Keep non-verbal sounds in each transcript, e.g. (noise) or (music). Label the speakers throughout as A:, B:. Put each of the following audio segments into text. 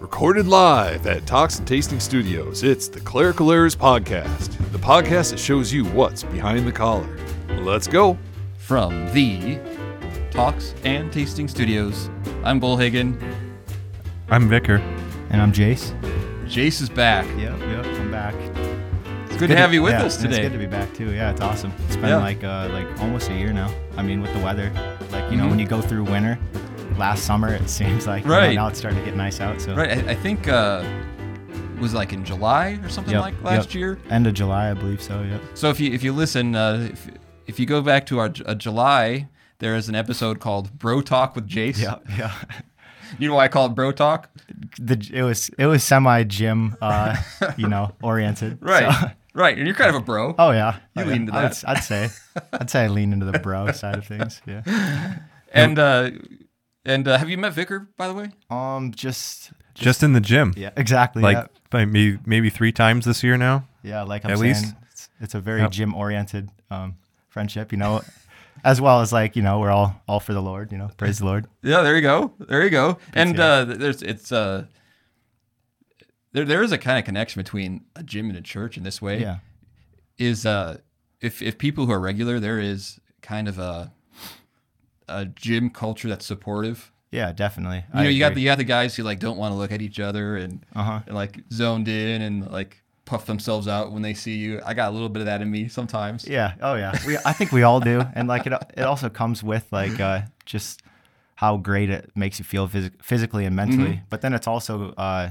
A: Recorded live at Talks and Tasting Studios, it's the Clerical Errors Podcast, the podcast that shows you what's behind the collar. Let's go.
B: From the Talks and Tasting Studios, I'm Bullhagen.
C: I'm Vicar.
D: And I'm Jace.
B: Jace is back.
D: Yep, yep, I'm back.
B: It's good to have you with
D: yeah,
B: us
D: and It's
B: today.
D: good to be back too. Yeah, it's awesome. It's been
B: Yeah.
D: like uh, like almost a year now. I mean, with the weather, like you know,
B: Mhm.
D: when you go through winter, last summer it seems like you know,
B: Right.
D: now it's starting to get nice out. So
B: Right, I, I think uh, was like in July or something
D: Yep,
B: like last
D: yep.
B: year.
D: end of July, I believe so. Yeah.
B: So if you if you listen, uh, if, if you go back to our uh, July, there is an episode called Bro Talk with Jace.
D: Yeah, yeah. (laughs)
B: You know why I call it Bro Talk?
D: The it was it was semi gym, uh, you know, (laughs) oriented.
B: Right,
D: So-
B: right. And you're kind of a bro.
D: oh yeah.
B: You
D: Oh, yeah.
B: lean into
D: I'd. I'd say, I'd say I lean into the bro (laughs) side of things. Yeah.
B: And uh, and uh, have you met Vicar by the way?
D: Um, just
C: Just in the gym.
D: yeah, exactly.
C: Like
D: yeah.
C: maybe maybe three times this year now.
D: Yeah, like I'm
C: At
D: saying,
C: least.
D: it's, it's a very
C: Yep.
D: gym oriented um, friendship, you know, (laughs) as well as like, you know, we're all all for the Lord, you know, praise the Lord.
B: Yeah, there you go. There you go. And
D: yeah.
B: uh, there's it's uh, there there is a kind of connection between a gym and a church in this way.
D: Yeah.
B: Is uh, if if people who are regular, there is kind of a a gym culture that's supportive.
D: Yeah, definitely.
B: You know, you got the you got the guys who like don't want to look at each other and,
D: Uh-huh.
B: and like zoned in and like puff themselves out when they see you. I got a little bit of that in me sometimes.
D: Yeah. Oh yeah. We I think we all do. And like it it also comes with like uh just how great it makes you feel phys- physically and mentally.
B: Mm-hmm.
D: But then it's also uh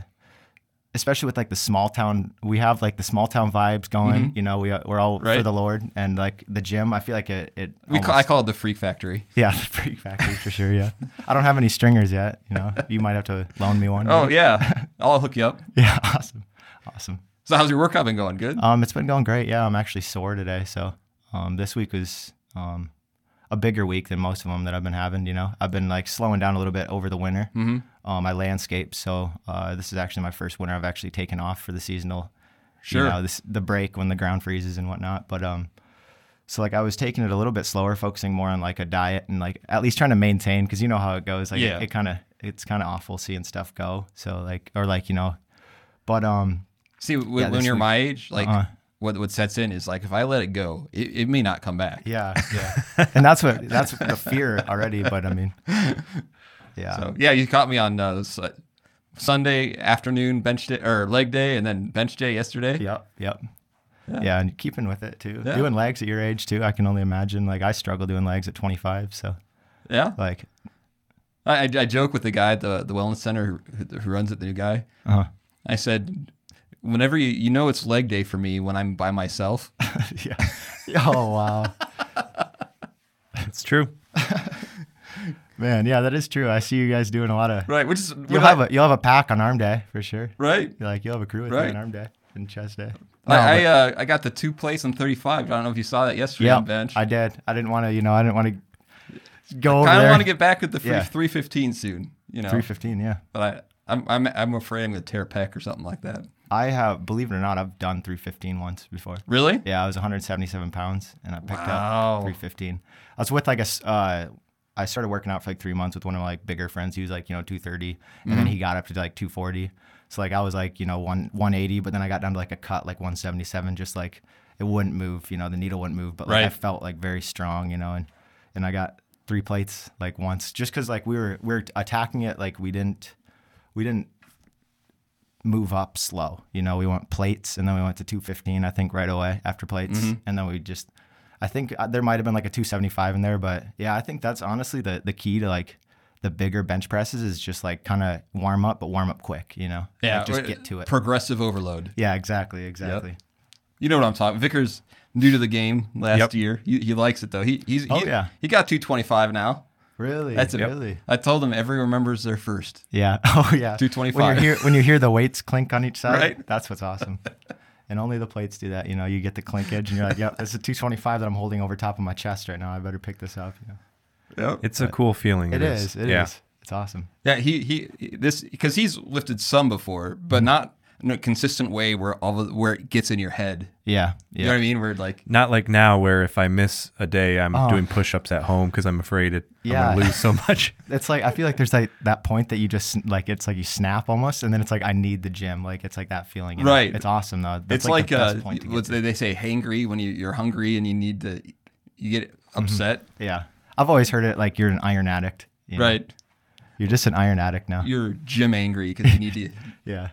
D: especially with like the small town we have like the small town vibes going, you know, we we're all
B: Mm-hmm.
D: For the Lord and like the gym, I feel like it it
B: We call, I call it the freak factory.
D: Yeah, (laughs) the freak factory for sure. Yeah, I don't have any stringers yet. You know, you might have to loan me one.
B: Oh yeah, (laughs) I'll hook you up.
D: yeah, (laughs) awesome, awesome.
B: So how's your workout been going? Good.
D: Um, it's been going great. Yeah, I'm actually sore today. So, um, this week was um, a bigger week than most of them that I've been having. You know, I've been like slowing down a little bit over the winter. Mm-hmm. Um, I landscape, so uh, this is actually my first winter I've actually taken off for the seasonal.
B: Sure.
D: You know, this the break when the ground freezes and whatnot. But um, so like I was taking it a little bit slower, focusing more on like a diet and like at least trying to maintain because you know how it goes. Like
B: Yeah.
D: it, kind of it's kind of awful seeing stuff go. So like or like you know, but um
B: See, w-
D: Yeah,
B: when you're
D: week-
B: my age, like
D: Uh-uh.
B: what what sets in is like if I let it go, it, it may not come back.
D: yeah yeah, (laughs) and that's what that's the fear already. But I mean, yeah
B: So yeah, you caught me on uh, Sunday afternoon bench day or leg day, and then bench day yesterday.
D: yep yep. Yeah. and keeping with it too.
B: Yeah.
D: Doing legs at your age too, I can only imagine. Like I struggle doing legs at 25, so
B: Yeah,
D: like,
B: I, I, I joke with the guy at the the wellness center who, who runs it, the new guy.
D: Uh-huh.
B: I said, whenever you you know it's leg day for me when I'm by myself. (laughs)
D: yeah. Oh wow, (laughs)
C: It's true. (laughs)
D: man. Yeah, that is true. I see you guys doing a lot of.
B: Right, which is
D: You'll have a you'll have a pack on arm day for sure.
B: right.
D: You're like you'll have a crew with
B: Right.
D: you on arm day and chest day. No,
B: I I, uh, I got the two place on 35. I don't know if you saw that yesterday on bench.
D: I did. I didn't want to. You know, I didn't want to go I
B: kind of want to get back at the free
D: Yeah.
B: 315 soon. You know,
D: 315. Yeah.
B: but I I'm I'm I'm afraid I'm gonna tear a pec or something like that.
D: I have, believe it or not, I've done 315 once before.
B: Really?
D: Yeah, I was 177 pounds and I picked
B: Wow.
D: up 315. I was with like a, uh, I started working out for like three months with one of my like bigger friends. He was like, you know, 230 and
B: Mm-hmm.
D: then he got up to like 240. So like I was like, you know, one 180, but then I got down to like a cut like 177, just like it wouldn't move, you know, the needle wouldn't move, but like I felt like very strong, you know, and, and I got three plates like once just cause like we were, we were attacking it. Like we didn't, we didn't move up slow. You know, we went plates and then we went to 215, I think, right away after plates. And then we just, I think uh, there might have been like a 275 in there. But yeah, I think that's honestly the, the key to like the bigger bench presses is just like kind of warm up, but warm up quick, you know? Like, just get to it.
B: Progressive overload.
D: yeah, exactly. Exactly.
B: You know what I'm talking. Vicar's new to the game last
C: Yep.
B: year. He, he likes it though. He he's
D: Oh,
B: he,
D: yeah.
B: he got 225 now.
D: Really?
B: That's it.
D: Really?
B: I told him every remembers their first.
D: Yeah. (laughs) Oh, yeah.
B: 225.
D: When you hear when you hear the weights clink on each side,
B: Right.
D: that's what's awesome. (laughs) and only the plates do that. You know, you get the clinkage, and you're like, "Yep, this is a 225 that I'm holding over top of my chest right now. I better pick this up." You know?
B: Yep.
C: It's a cool feeling.
D: It is. It is.
C: yeah.
D: It's awesome.
B: Yeah, he he this because he's lifted some before, but mm-hmm. not in a consistent way where all of, where it gets in your head.
D: Yeah,
B: You know what I mean? Where like
C: Not like now where if I miss a day, I'm
D: Oh.
C: doing push-ups at home because I'm afraid it,
D: Yeah.
C: I'm gonna lose so (laughs) much.
D: it's like I feel like there's like that point that you just like it's like you snap almost, and then it's like I need the gym. Like it's like that feeling. you know?
B: Right.
D: It's awesome though. That's
B: it's like,
D: the
B: uh,
D: best point to get
B: what
D: to.
B: they they say hangry when you, you're hungry and you need to you get
D: Mm-hmm.
B: upset.
D: Yeah, I've always heard it like you're an iron addict. you know?
B: Right.
D: You're just an iron addict now.
B: You're gym angry because you need to. (laughs)
D: yeah.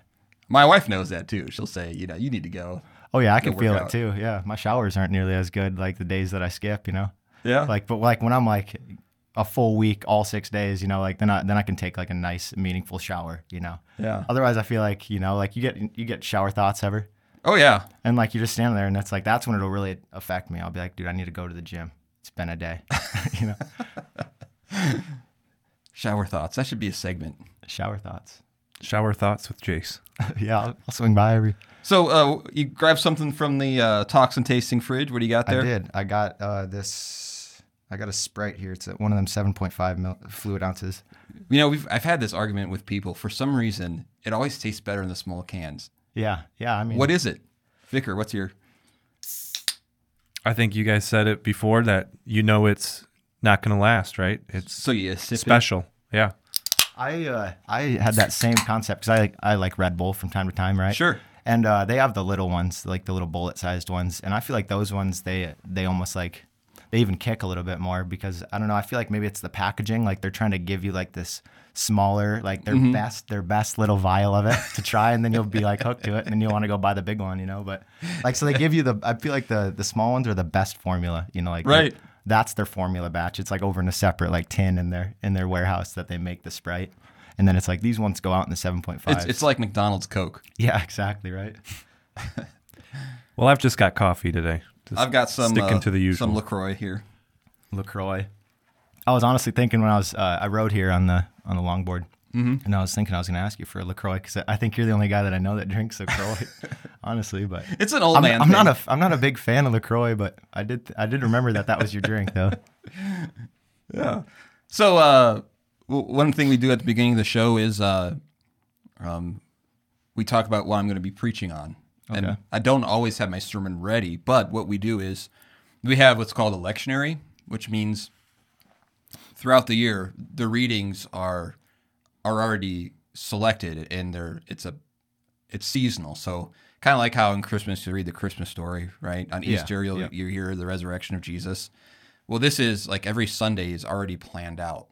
B: My wife knows that too. She'll say, you know, you need to go.
D: Oh yeah, I can feel
B: work
D: it too. Yeah, my showers aren't nearly as good like the days that I skip. You know,
B: Yeah.
D: like but like when I'm like a full week, all six days, you know, like then I then I can take like a nice meaningful shower. You know.
B: yeah.
D: Otherwise, I feel like you know, like you get you get shower thoughts ever,
B: Oh yeah.
D: and like you're just standing there, and that's like that's when it'll really affect me. I'll be like, dude, I need to go to the gym. It's been a day. (laughs) you know, (laughs)
B: Shower thoughts. That should be a segment.
D: shower thoughts.
C: Shower thoughts with Jace. (laughs)
D: yeah, I'll, I'll swing by every.
B: So uh, you grab something from the uh, Talks and Tasting fridge. What do you got there?
D: I did. I got uh, this. I got a Sprite here. It's one of them 7.5 mil- fluid ounces.
B: You know, we've I've had this argument with people. For some reason, it always tastes better in the small cans.
D: Yeah, yeah. I mean,
B: What is it, Vicar? What's your?
C: I think you guys said it before that you know it's not gonna last, right? It's
B: So you sip it?
C: special. Yeah.
D: I uh, I had that same concept because I like I like Red Bull from time to time, right?
B: Sure.
D: And uh, they have the little ones, like the little bullet-sized ones, and I feel like those ones they they almost like they even kick a little bit more because I don't know. I feel like maybe it's the packaging, like they're trying to give you like this smaller, like their
B: Mm-hmm.
D: best their best little vial of it to try, and then you'll be like hooked to it, and then you'll want to go buy the big one, you know. But like so they give you the I feel like the the small ones are the best formula, you know, like
B: Right.
D: That's their formula batch. It's like over in a separate like tin in their in their warehouse that they make the Sprite. And then it's like these ones go out in the 7.5.
B: It's it's like McDonald's Coke.
D: yeah, exactly, right? (laughs)
C: Well, I've just got coffee today. Just
B: I've got some
C: sticking
B: uh,
C: to the usual.
B: some LaCroix here.
D: LaCroix. I was honestly thinking when I was uh, I rode here on the on the longboard. And I was thinking I was going to ask you for a LaCroix because I think you're the only guy that I know that drinks LaCroix, (laughs) honestly. But
B: It's an old
D: I'm,
B: man.
D: I'm not a I'm not a big fan of LaCroix, but I did I did remember that that was your drink though. (laughs)
B: Yeah. So uh, one thing we do at the beginning of the show is uh, um, we talk about what I'm going to be preaching on. And I don't always have my sermon ready, but what we do is we have what's called a lectionary, which means throughout the year the readings are are already selected and they're it's a it's seasonal. So kind of like how in Christmas you read the Christmas story, right? On
D: Yeah,
B: Easter you'll
D: yeah.
B: you hear the resurrection of Jesus. Well, this is like every Sunday is already planned out.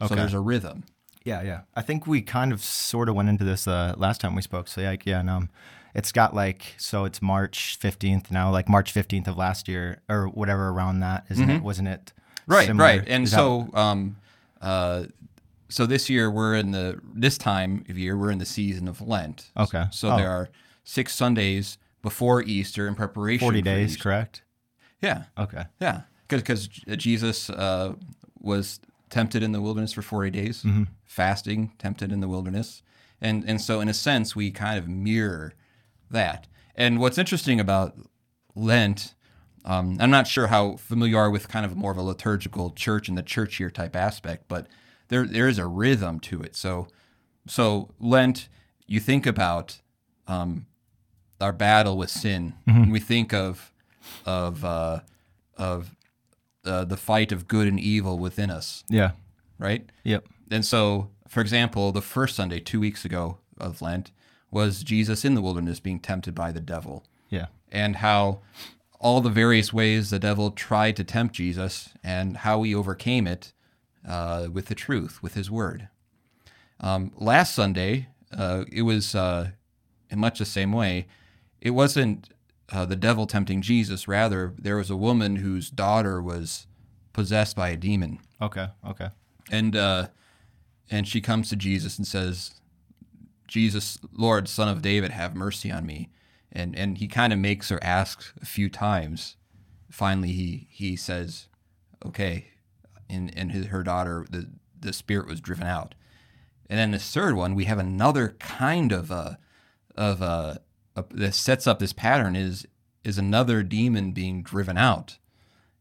D: Okay.
B: So there's a rhythm.
D: Yeah, yeah. I think we kind of sort of went into this uh, last time we spoke. So like, yeah, no, it's got like so it's March fifteenth now, like March fifteenth of last year or whatever around that, isn't it? Wasn't it?
B: Mm-hmm. Right,
D: similar?
B: right. And
D: Is that-
B: so um uh so this year we're in the this time of year we're in the season of Lent.
D: Okay.
B: So
D: Oh.
B: there are 6 Sundays before Easter in preparation
D: forty
B: for
D: days,
B: Easter.
D: correct?
B: Yeah.
D: Okay.
B: Yeah, because Jesus uh, was tempted in the wilderness for forty days,
D: Mm-hmm.
B: fasting, tempted in the wilderness, and and so in a sense we kind of mirror that. And what's interesting about Lent, um, I'm not sure how familiar you are with kind of more of a liturgical church and the church year type aspect, but there there is a rhythm to it. So so Lent, you think about um, our battle with sin. And we think of of uh, of uh, the fight of good and evil within us,
D: Yeah.
B: right?
D: Yep.
B: And so, for example, the first Sunday two weeks ago of Lent was Jesus in the wilderness being tempted by the devil,
D: Yeah.
B: and how all the various ways the devil tried to tempt Jesus, and how he overcame it uh, with the truth, with his word. Um, last Sunday, uh, it was uh, in much the same way. It wasn't uh, the devil tempting Jesus. Rather, there was a woman whose daughter was possessed by a demon,
D: Okay. Okay.
B: and uh, and she comes to Jesus and says, "Jesus, Lord, Son of David, have mercy on me." And and he kind of makes her ask a few times. Finally, he he says, "Okay," and and his, her daughter, the the spirit was driven out. And then this third one, we have another kind of a of a, a that sets up this pattern is is another demon being driven out,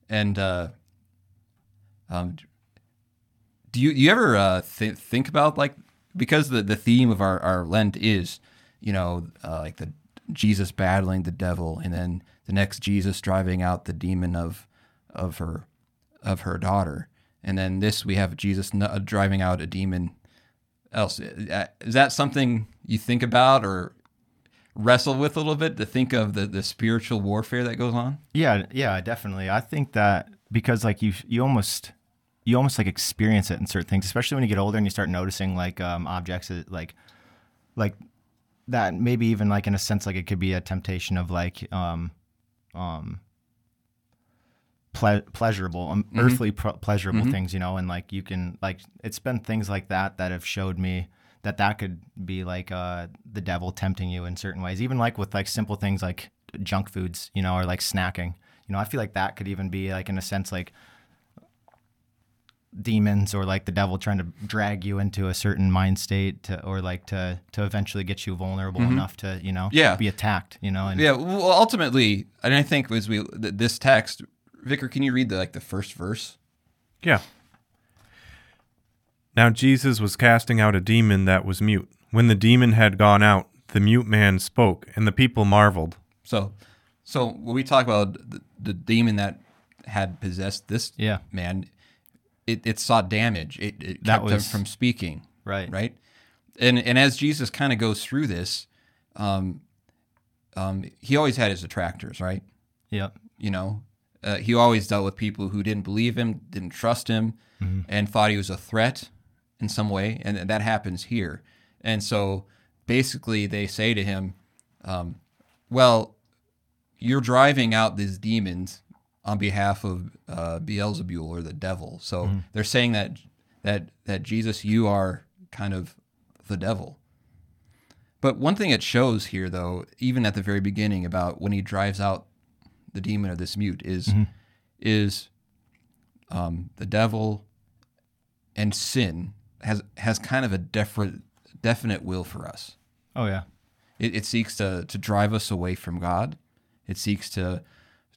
B: and uh, um, do you you ever uh, th- think about like because the the theme of our our Lent is you know, uh, like the Jesus battling the devil, and then the next Jesus driving out the demon of of her of her daughter, and then this we have Jesus uh, driving out a demon. Else Uh, is that something you think about or wrestle with a little bit to think of the the spiritual warfare that goes on?
D: Yeah, yeah, definitely. I think that because like you you almost you almost like experience it in certain things, especially when you get older and you start noticing like um, objects that, like like that maybe even like in a sense like it could be a temptation of like um um ple- pleasurable um, earthly pr- pleasurable things you know and like you can like it's been things like that that have showed me that that could be like uh the devil tempting you in certain ways. Even like with like simple things like junk foods you know or like snacking. You know i feel like that could even be like in a sense like demons or like the devil trying to drag you into a certain mind state to, or like to to eventually get you vulnerable enough to you know
B: Yeah.
D: be attacked you know and
B: Yeah, well, ultimately, and I think as we th- this text, Vicar, can you read the like the first verse?
C: Yeah. Now Jesus was casting out a demon that was mute. When the demon had gone out, the mute man spoke, and the people marveled.
B: So, so when we talk about the, the demon that had possessed this
D: Yeah.
B: man, it, it saw damage. It, it
D: That
B: kept him
D: was-
B: from speaking.
D: right
B: Right. And and as Jesus kind of goes through this, um, um, he always had his detractors, right?
D: yep
B: You know, uh, he always dealt with people who didn't believe him, didn't trust him, and thought he was a threat in some way, and that happens here. And so, basically, they say to him, um, "Well, you're driving out these demons on behalf of uh, Beelzebul or the devil." So they're saying that that that Jesus, you are kind of the devil. But one thing it shows here, though, even at the very beginning, about when he drives out the demon of this mute, is is um, the devil and sin has has kind of a definite definite will for us.
D: oh yeah
B: It, it seeks to to drive us away from God. It seeks to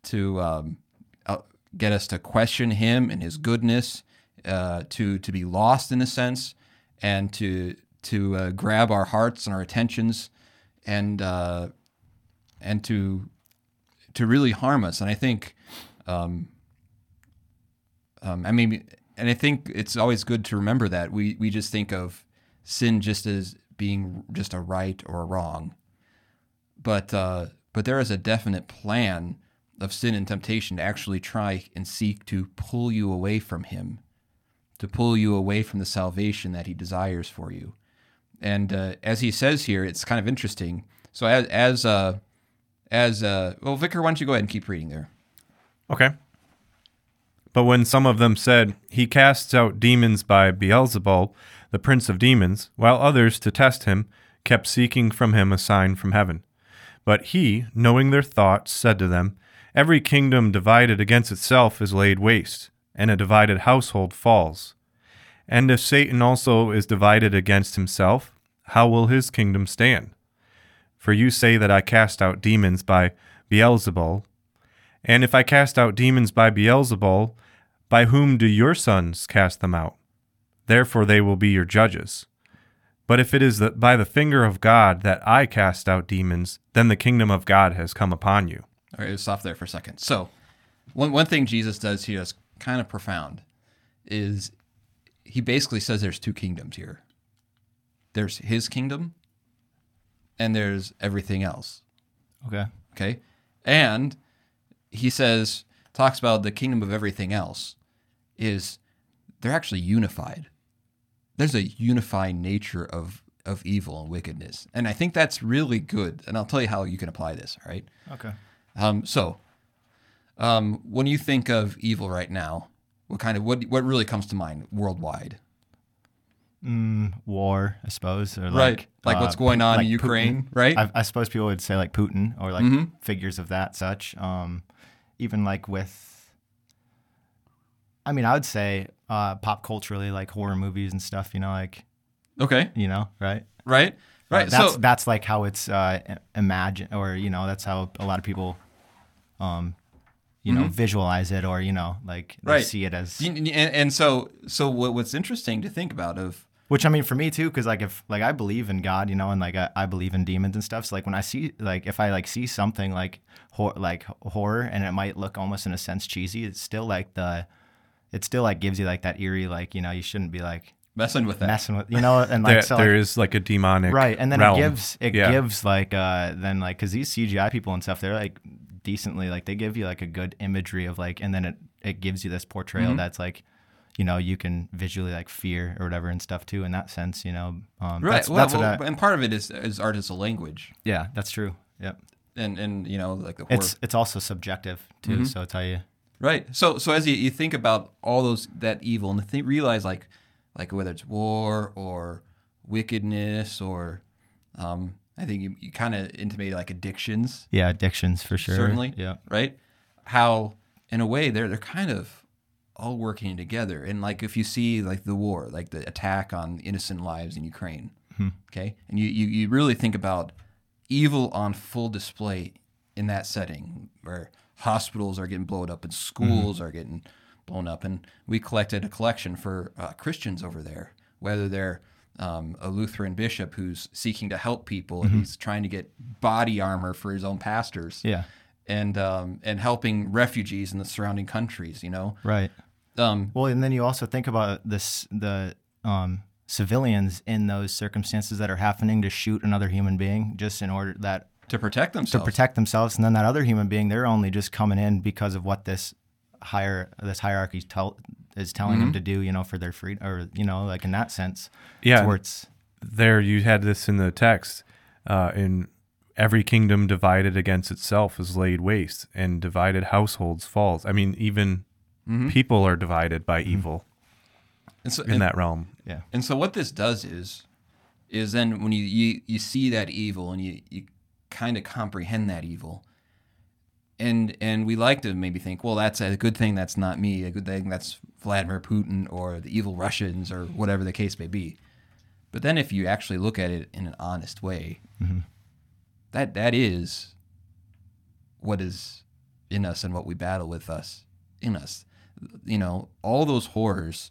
B: to um, uh, get us to question Him and His goodness, uh, to to be lost in a sense, and to to uh, grab our hearts and our attentions, and uh, and to to really harm us. And I think, um, um, I mean, and I think it's always good to remember that we we just think of sin just as being just a right or a wrong, but uh, but there is a definite plan of sin and temptation to actually try and seek to pull you away from Him, to pull you away from the salvation that He desires for you. And uh, as he says here, it's kind of interesting. So as as uh, as uh, well, Vicar, why don't you go ahead and keep reading there?
C: Okay. But when some of them said, He casts out demons by Beelzebul, the prince of demons, while others, to test him, kept seeking from him a sign from heaven. But he, knowing their thoughts, said to them, Every kingdom divided against itself is laid waste, and a divided household falls. And if Satan also is divided against himself, how will his kingdom stand? For you say that I cast out demons by Beelzebul, and if I cast out demons by Beelzebul, by whom do your sons cast them out? Therefore they will be your judges. But if it is by the finger of God that I cast out demons, then the kingdom of God has come upon you.
B: All right, let's stop there for a second. So, one one thing Jesus does here is kind of profound, is he basically says there's two kingdoms here. There's his kingdom, and there's everything else.
D: okay
B: Okay, and he says talks about the kingdom of everything else is they're actually unified. There's a unifying nature of of evil and wickedness, and I think that's really good. And I'll tell you how you can apply this. All right.
D: okay
B: Um, so, um, when you think of evil right now, what kind of what what really comes to mind worldwide?
D: Mm, war i suppose or
B: Right.
D: like
B: Like
D: uh,
B: what's going on
D: like
B: in Ukraine,
D: Putin.
B: right?
D: I, I suppose people would say like putin or like
B: Mhm.
D: figures of that such um even like with i mean i would say uh pop culturally like horror movies and stuff you know like
B: Okay.
D: you know right
B: Right. Right.
D: Uh, that's
B: so
D: that's like how it's uh, imagine or you know that's how a lot of people, um, you know, visualize it or you know like they
B: Mm-hmm. Right.
D: see it as
B: and, and so so what's interesting to think about of
D: Which I mean, for me too, because like if like I believe in God, you know, and like I, I believe in demons and stuff. So like when I see like if I like see something like hor- like horror, and it might look almost in a sense cheesy, it's still like the, it still like gives you like that eerie like you know you shouldn't be like
B: Messing with that.
D: messing with you know and like
C: there,
D: so
C: there
D: like,
C: is like a demonic
D: right and then
C: realm.
D: it gives it
C: Yeah.
D: gives like uh then like because these cgi people and stuff they're like decently like they give you like a good imagery of like and then it it gives you this portrayal
C: Mm-hmm.
D: that's like you know you can visually like fear or whatever and stuff too in that sense you know um
B: Right.
D: that's,
B: well,
D: that's
B: well,
D: I,
B: and part of it is is art as a language,
D: yeah that's true yep
B: and and you know like the horror.
D: it's it's also subjective too
B: Mm-hmm.
D: so it's how you
B: Right. So so as you, you think about all those that evil and realize like like whether it's war or wickedness or um, I think you, you kind of intimated like addictions
D: yeah addictions for sure
B: certainly.
D: yeah
B: Right. How in a way they're they're kind of all working together. And like if you see like the war, like the attack on innocent lives in Ukraine, okay, and you, you you really think about evil on full display in that setting where hospitals are getting blown up and schools are getting blown up, and we collected a collection for uh, Christians over there, whether they're um, a Lutheran bishop who's seeking to help people and he's trying to get body armor for his own pastors
D: yeah.
B: and um, and helping refugees in the surrounding countries. You know,
D: right
B: um,
D: Well, and then you also think about this the um, civilians in those circumstances that are happening to shoot another human being just in order that
B: to protect themselves.
D: to protect themselves, and then that other human being they're only just coming in because of what this higher this hierarchy tell, is telling them to do, you know, for their freedom, or you know, like in that sense,
C: Yeah.
D: it's it's
C: there you had this in the text uh, in every kingdom divided against itself is laid waste and divided households falls. I mean even Mm-hmm. people are divided by mm-hmm. evil
B: and so,
C: in
B: and,
C: that realm.
D: Yeah,
B: and so what this does is is then when you you, you see that evil and you, you kind of comprehend that evil and and we like to maybe think well that's a good thing that's not me a good thing that's vladimir putin or the evil russians or whatever the case may be. But then if you actually look at it in an honest way mm-hmm. that that is what is in us and what we battle with us in us you know all those horrors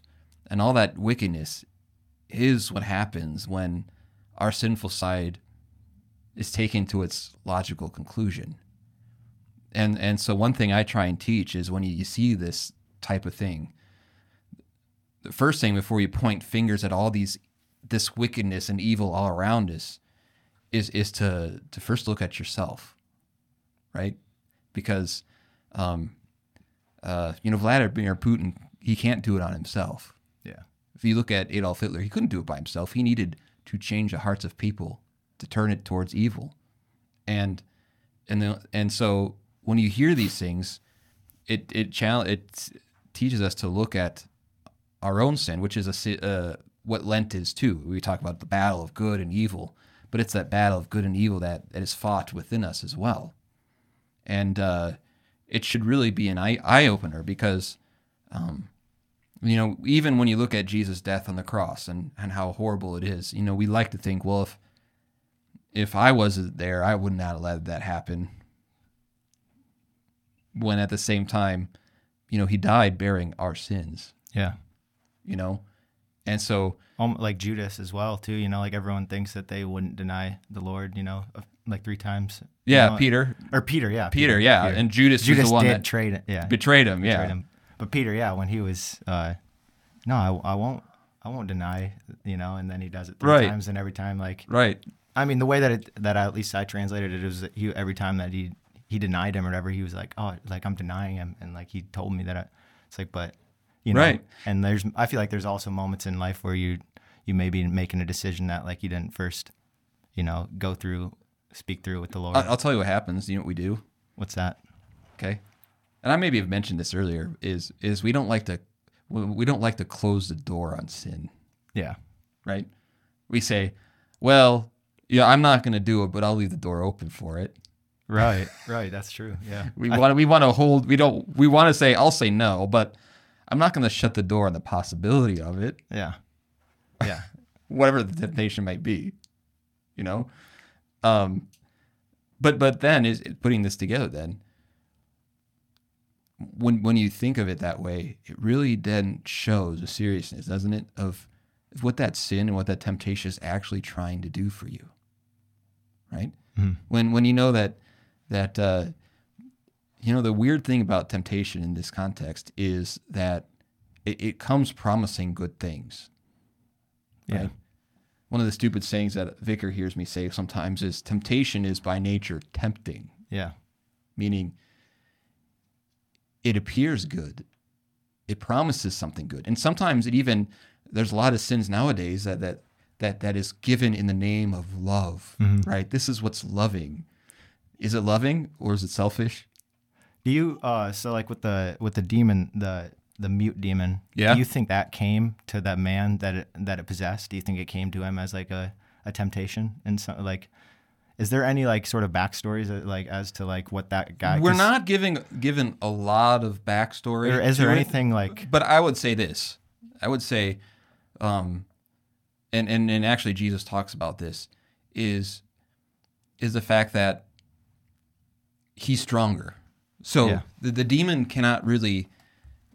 B: and all that wickedness is what happens when our sinful side is taken to its logical conclusion. And and so one thing i try and teach is when you, you see this type of thing the first thing before you point fingers at all these this wickedness and evil all around us is is to to first look at yourself right? Because um uh you know vladimir putin he can't do it on himself
D: yeah,
B: if you look at Adolf Hitler, he couldn't do it by himself. He needed to change the hearts of people to turn it towards evil, and and the, and so when you hear these things, it it chal- it teaches us to look at our own sin, which is a uh, what Lent is too. We talk about the battle of good and evil, but it's that battle of good and evil that, that is fought within us as well, and uh, it should really be an eye eye opener because. Um, you know, even when you look at Jesus' death on the cross and, and how horrible it is, you know, we like to think, well, if if I wasn't there, I would not have let that happen. When at the same time, you know, he died bearing our sins,
D: yeah.
B: you know? And so,
D: Um, like Judas as well too. You know, like everyone thinks that they wouldn't deny the Lord. You know, like three times. you
B: yeah,
D: know,
B: Peter,
D: or Peter, yeah,
B: Peter, yeah, and Judas,
D: Judas
B: was the one
D: did
B: that
D: trade it. Yeah,
B: betrayed him, yeah.
D: betrayed him. But Peter, yeah, when he was, uh, no, I, I won't, I won't deny, you know, and then he does it three
B: Right.
D: times, and every time, like,
B: Right.
D: I mean, the way that it, that I, at least I translated it that he every time that he he denied him or whatever, he was like, oh, like I'm denying him, and like he told me that. I, it's like, but you know,
B: Right.
D: And there's, I feel like there's also moments in life where you you may be making a decision that like you didn't first, you know, go through, speak through with the Lord.
B: I- I'll tell you what happens. You know what we do?
D: What's that?
B: okay and i maybe have mentioned this earlier is is we don't like to we we don't like to close the door on sin
D: Yeah,
B: right we say well yeah i'm not going to do it but i'll leave the door open for it
D: right, right. That's true. Yeah, (laughs)
B: we want we want to hold we don't we want to say i'll say no but i'm not going to shut the door on the possibility of it
D: yeah, (laughs) yeah,
B: whatever the temptation might be you know um but but then is putting this together then when when you think of it that way it really then shows a seriousness doesn't it of of what that sin and what that temptation is actually trying to do for you. Right? When when you know that that uh, you know the weird thing about temptation in this context is that it, it comes promising good things.
D: Yeah.
B: One of the stupid sayings that Vicar hears me say sometimes is temptation is by nature tempting
D: Yeah.
B: meaning it appears good. It promises something good. And sometimes it even there's a lot of sins nowadays that that that that is given in the name of love, mm-hmm. right? This is what's loving. Is it loving or is it selfish?
D: Do you uh so like with the with the demon the the mute demon?
B: Yeah.
D: Do you think that came to that man that it that it possessed? Do you think it came to him as like a, a temptation and so like is there any like sort of backstories that, like as to like what that guy?
B: We're not giving given a lot of backstory.
D: Or is there
B: it.
D: anything like?
B: But I would say this. I would say, um, and and and actually Jesus talks about this is is the fact that he's stronger. So
D: Yeah.
B: the, the demon cannot really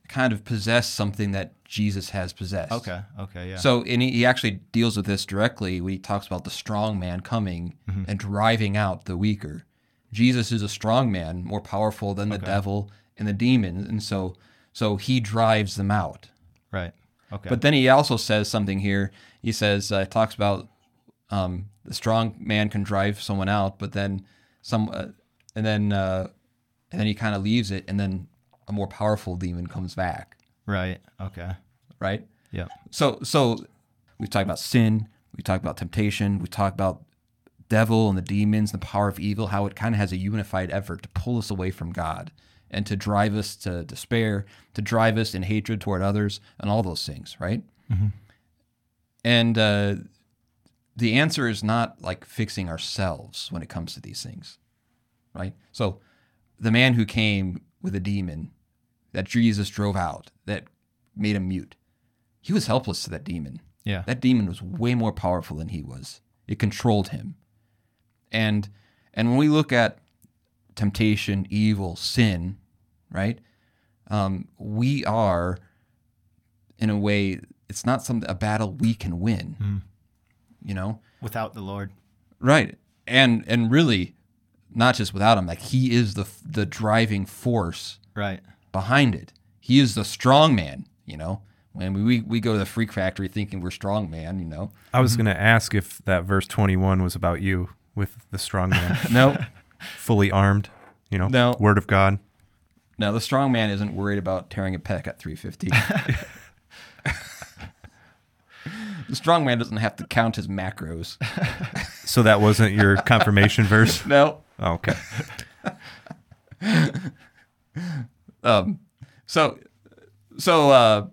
B: kind of possess something that Jesus has possessed.
D: Okay. Okay. Yeah.
B: So, and he, he actually deals with this directly when he talks about the strong man coming
D: Mm-hmm.
B: and driving out the weaker. Jesus is a strong man, more powerful than the devil and the demon, and so so he drives them out.
D: right. Okay.
B: But then he also says something here. He says uh, talks about um, the strong man can drive someone out, but then some, uh, and then uh, and then he kind of leaves it, and then a more powerful demon comes back,
D: right. Okay.
B: right?
D: Yeah.
B: So so we've talked about sin, we talked about temptation, we talked about devil and the demons, and the power of evil, how it kind of has a unified effort to pull us away from God and to drive us to despair, to drive us in hatred toward others, and all those things, right? And uh, the answer is not like fixing ourselves when it comes to these things, right? So the man who came with a demon that Jesus drove out, that made him mute, he was helpless to that demon.
D: Yeah.
B: That demon was way more powerful than he was. It controlled him. And and when we look at temptation, evil, sin, right? Um, we are, in a way, it's not some a battle we can win. You know,
D: Without the Lord.
B: right? And and really, not just without him. Like he is the the driving force
D: Right.
B: behind it. He is the strong man, you know. When we, we go to the freak factory thinking we're strong man, you know.
C: I was going to ask if that verse 21 was about you with the strong man, (laughs)
B: No,
C: fully armed, you know,
B: No.
C: word of God.
B: no, the strong man isn't worried about tearing a pec at 350. (laughs) (laughs) the strong man doesn't have to count his macros.
C: So that wasn't your confirmation verse?
B: No.
C: Oh, okay. (laughs)
B: Um, so, so, uh,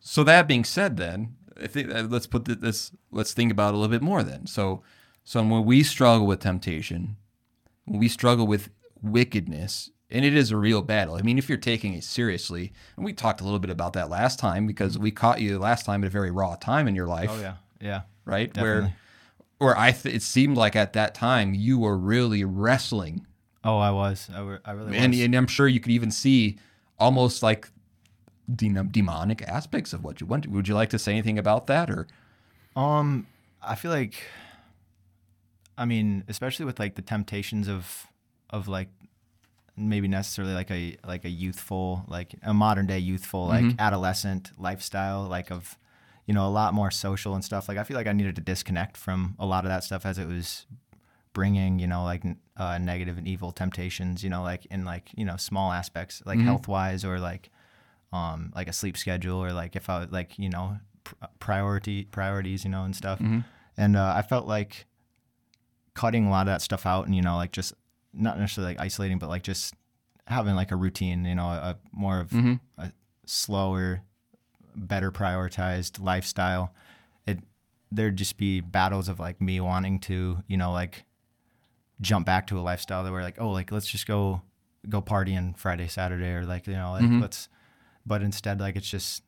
B: so that being said, then I think uh, let's put this. Let's think about it a little bit more. Then, so, so when we struggle with temptation, when we struggle with wickedness, and it is a real battle. I mean, if you're taking it seriously, and we talked a little bit about that last time because we caught you last time at a very raw time in your life,
D: Oh yeah. Yeah.
B: right?
D: Definitely.
B: Where, where I th- it seemed like at that time you were really wrestling
D: Oh, I was. I, were, I really
B: and,
D: was.
B: and I'm sure you could even see almost like de- demonic aspects of what you went. to. Would you like to say anything about that, or
D: Um, I feel like, I mean, especially with like the temptations of, of like, maybe necessarily like a like a youthful, like a modern day youthful, like adolescent lifestyle, like of, you know, a lot more social and stuff. Like I feel like I needed to disconnect from a lot of that stuff as it was bringing, you know, like uh, negative and evil temptations, you know, like in like you know small aspects, like health wise or like um, like a sleep schedule or like if I was like you know pr- priority priorities you know and stuff. And uh, I felt like cutting a lot of that stuff out and you know like just not necessarily like isolating, but like just having like a routine, you know, a more of a slower, better prioritized lifestyle. It there'd just be battles of like me wanting to you know like jump back to a lifestyle that we're like oh like let's just go go partying Friday Saturday or like you know like mm-hmm. let's but instead like it's just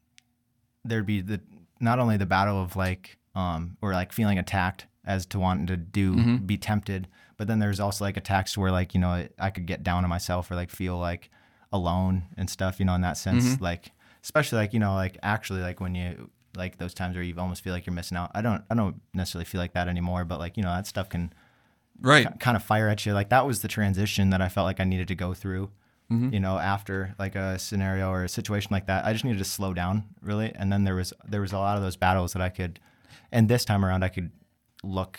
D: there'd be the not only the battle of like um or like feeling attacked as to wanting to do mm-hmm. be tempted but then there's also like attacks where like you know I could get down on myself or like feel like alone and stuff you know in that sense mm-hmm. like especially like you know like actually like when you like those times where you almost feel like you're missing out. I don't I don't necessarily feel like that anymore, but like you know that stuff can
B: Right.
D: kind of fire at you. Like that was the transition that I felt like I needed to go through. You know, after like a scenario or a situation like that, I just needed to slow down really. And then there was there was a lot of those battles that I could, and this time around I could look,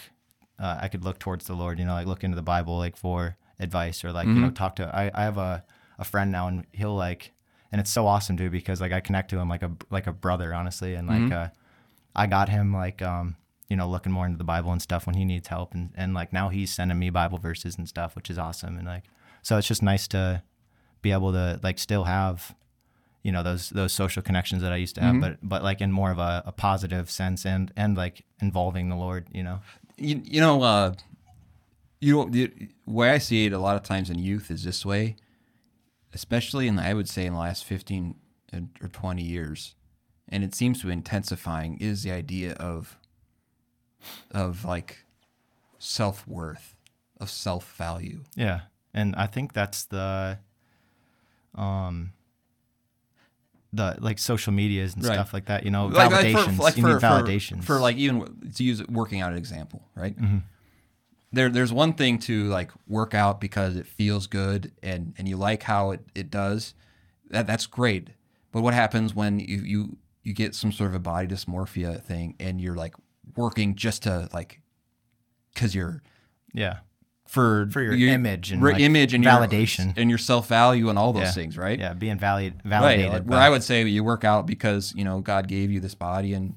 D: uh, I could look towards the Lord. You know, like look into the Bible like for advice or like you know talk to. I I have a a friend now and he'll like, and it's so awesome too because like I connect to him like a like a brother honestly. And like uh, I got him like um you know looking more into the Bible and stuff when he needs help. And and like now he's sending me Bible verses and stuff which is awesome. And like so it's just nice to be able to like still have you know those those social connections that I used to have but but like in more of a, a positive sense and and like involving the Lord you know?
B: You, you know, uh, you know, the way I see it a lot of times in youth is this way, especially in, I would say, in the last 15 or 20 years. And it seems to be intensifying is the idea of, of like self worth, of self value.
D: yeah and I think that's the um the like social medias and
B: Right.
D: stuff like that you know
B: Like- like
D: validations
B: for, like
D: you
B: for,
D: need
B: for-
D: validations
B: for, like even to use working out an example, right?
D: Mm-hmm.
B: There, there's one thing to like work out because it feels good and and you like how it, it does. That that's great. But what happens when you you you get some sort of a body dysmorphia thing and you're like working just to like because you're
D: yeah
B: for
D: For your image and,
B: your
D: like,
B: image and
D: validation.
B: your, and your self value and all those
D: yeah.
B: things, right?
D: yeah being valid
B: right.
D: validated
B: Like, where I would say you work out because you know God gave you this body and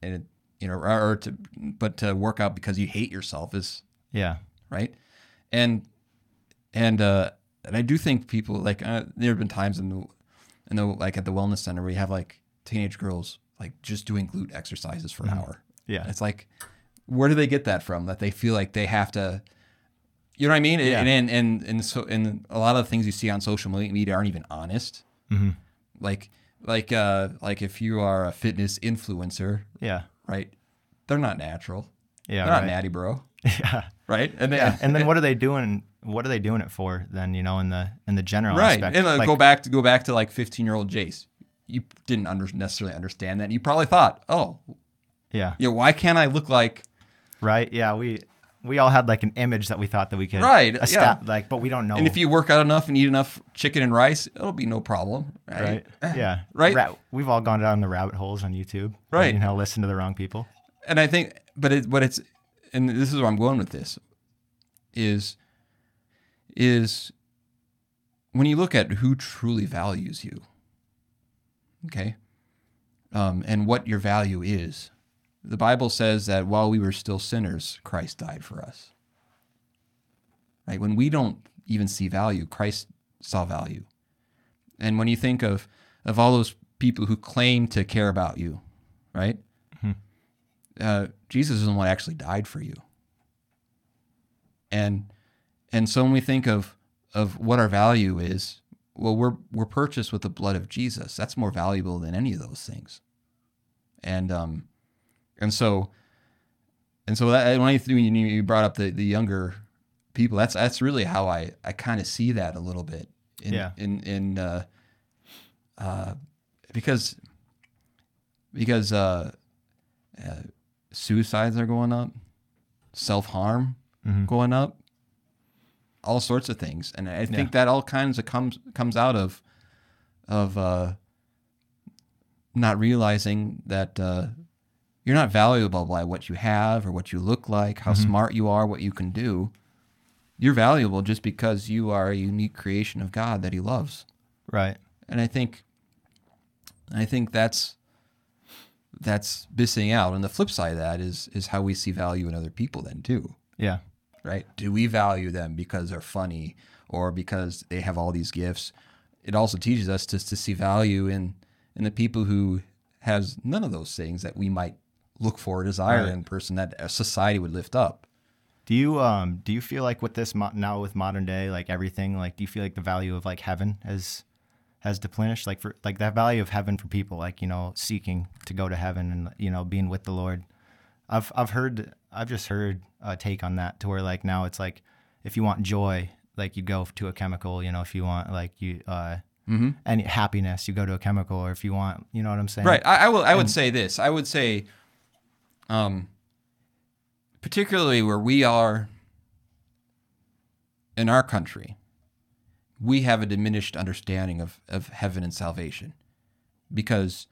B: and it, you know or to but to work out because you hate yourself is
D: yeah.
B: Right? And and uh and I do think people like uh, there have been times in the in the like at the wellness center where you have like teenage girls like just doing glute exercises for an hour.
D: Yeah.
B: it's like where do they get that from? That they feel like they have to you know what I mean?
D: Yeah.
B: and and and and so and a lot of the things you see on social media aren't even honest.
D: Mm-hmm.
B: like like uh like if you are a fitness influencer
D: yeah.
B: right they're not natural.
D: Yeah
B: they're not natty bro. (laughs)
D: Yeah
B: right? And
D: yeah. And then (laughs) what are they doing what are they doing it for then you know in the in the general
B: right.
D: aspect?
B: And uh,
D: Like,
B: go back to go back to like 15 year old jace. You didn't under, necessarily understand that. And you probably thought oh
D: yeah.
B: yeah why can't i look like
D: right. Yeah we we all had like an image that we thought that we could
B: Right,
D: esta-
B: yeah.
D: like but we don't know.
B: And if you work out enough and eat enough chicken and rice it'll be no problem right,
D: right. Yeah.
B: Right?
D: Ra- we've all gone down the rabbit holes on youtube.
B: Right.
D: you know listen to the wrong people.
B: And i think but it but it's and this is where i'm going with this is is when you look at who truly values you okay um, and what your value is the bible says that while we were still sinners christ died for us. Right? When we don't even see value christ saw value. And when you think of of all those people who claim to care about you right uh, Jesus is the one who actually died for you. And and so when we think of of what our value is, well, we're we're purchased with the blood of Jesus. That's more valuable than any of those things. And um, and so and so that when you when you you brought up the the younger people, that's that's really how I I kind of see that a little bit. In,
D: Yeah.
B: In in uh, uh, because because uh, uh, suicides are going up, self harm going up, all sorts of things, and I think that all kinds of comes comes out of of uh, not realizing that uh, you're not valuable by what you have or what you look like, how smart you are, what you can do. You're valuable just because you are a unique creation of God that He loves.
D: Right.
B: And I think I think that's that's missing out. And the flip side of that is is how we see value in other people then too,
D: yeah
B: right? Do we value them because they're funny or because they have all these gifts? It also teaches us to to see value in in the people who has none of those things that we might look for, desire
D: Right.
B: in a person that a society would lift up.
D: do you um do you feel like with this mo- now with modern day like everything like do you feel like the value of like heaven has has diminished like for like that value of heaven for people like you know seeking to go to heaven and you know being with the lord i've i've heard i've just heard a take on that to where like now it's like if you want joy like you go to a chemical you know if you want like you uh any happiness, you go to a chemical, or if you want, you know what I'm saying?
B: Right. I, I will. I would say this. I would say, um, particularly where we are in our country, we have a diminished understanding of of heaven and salvation, because,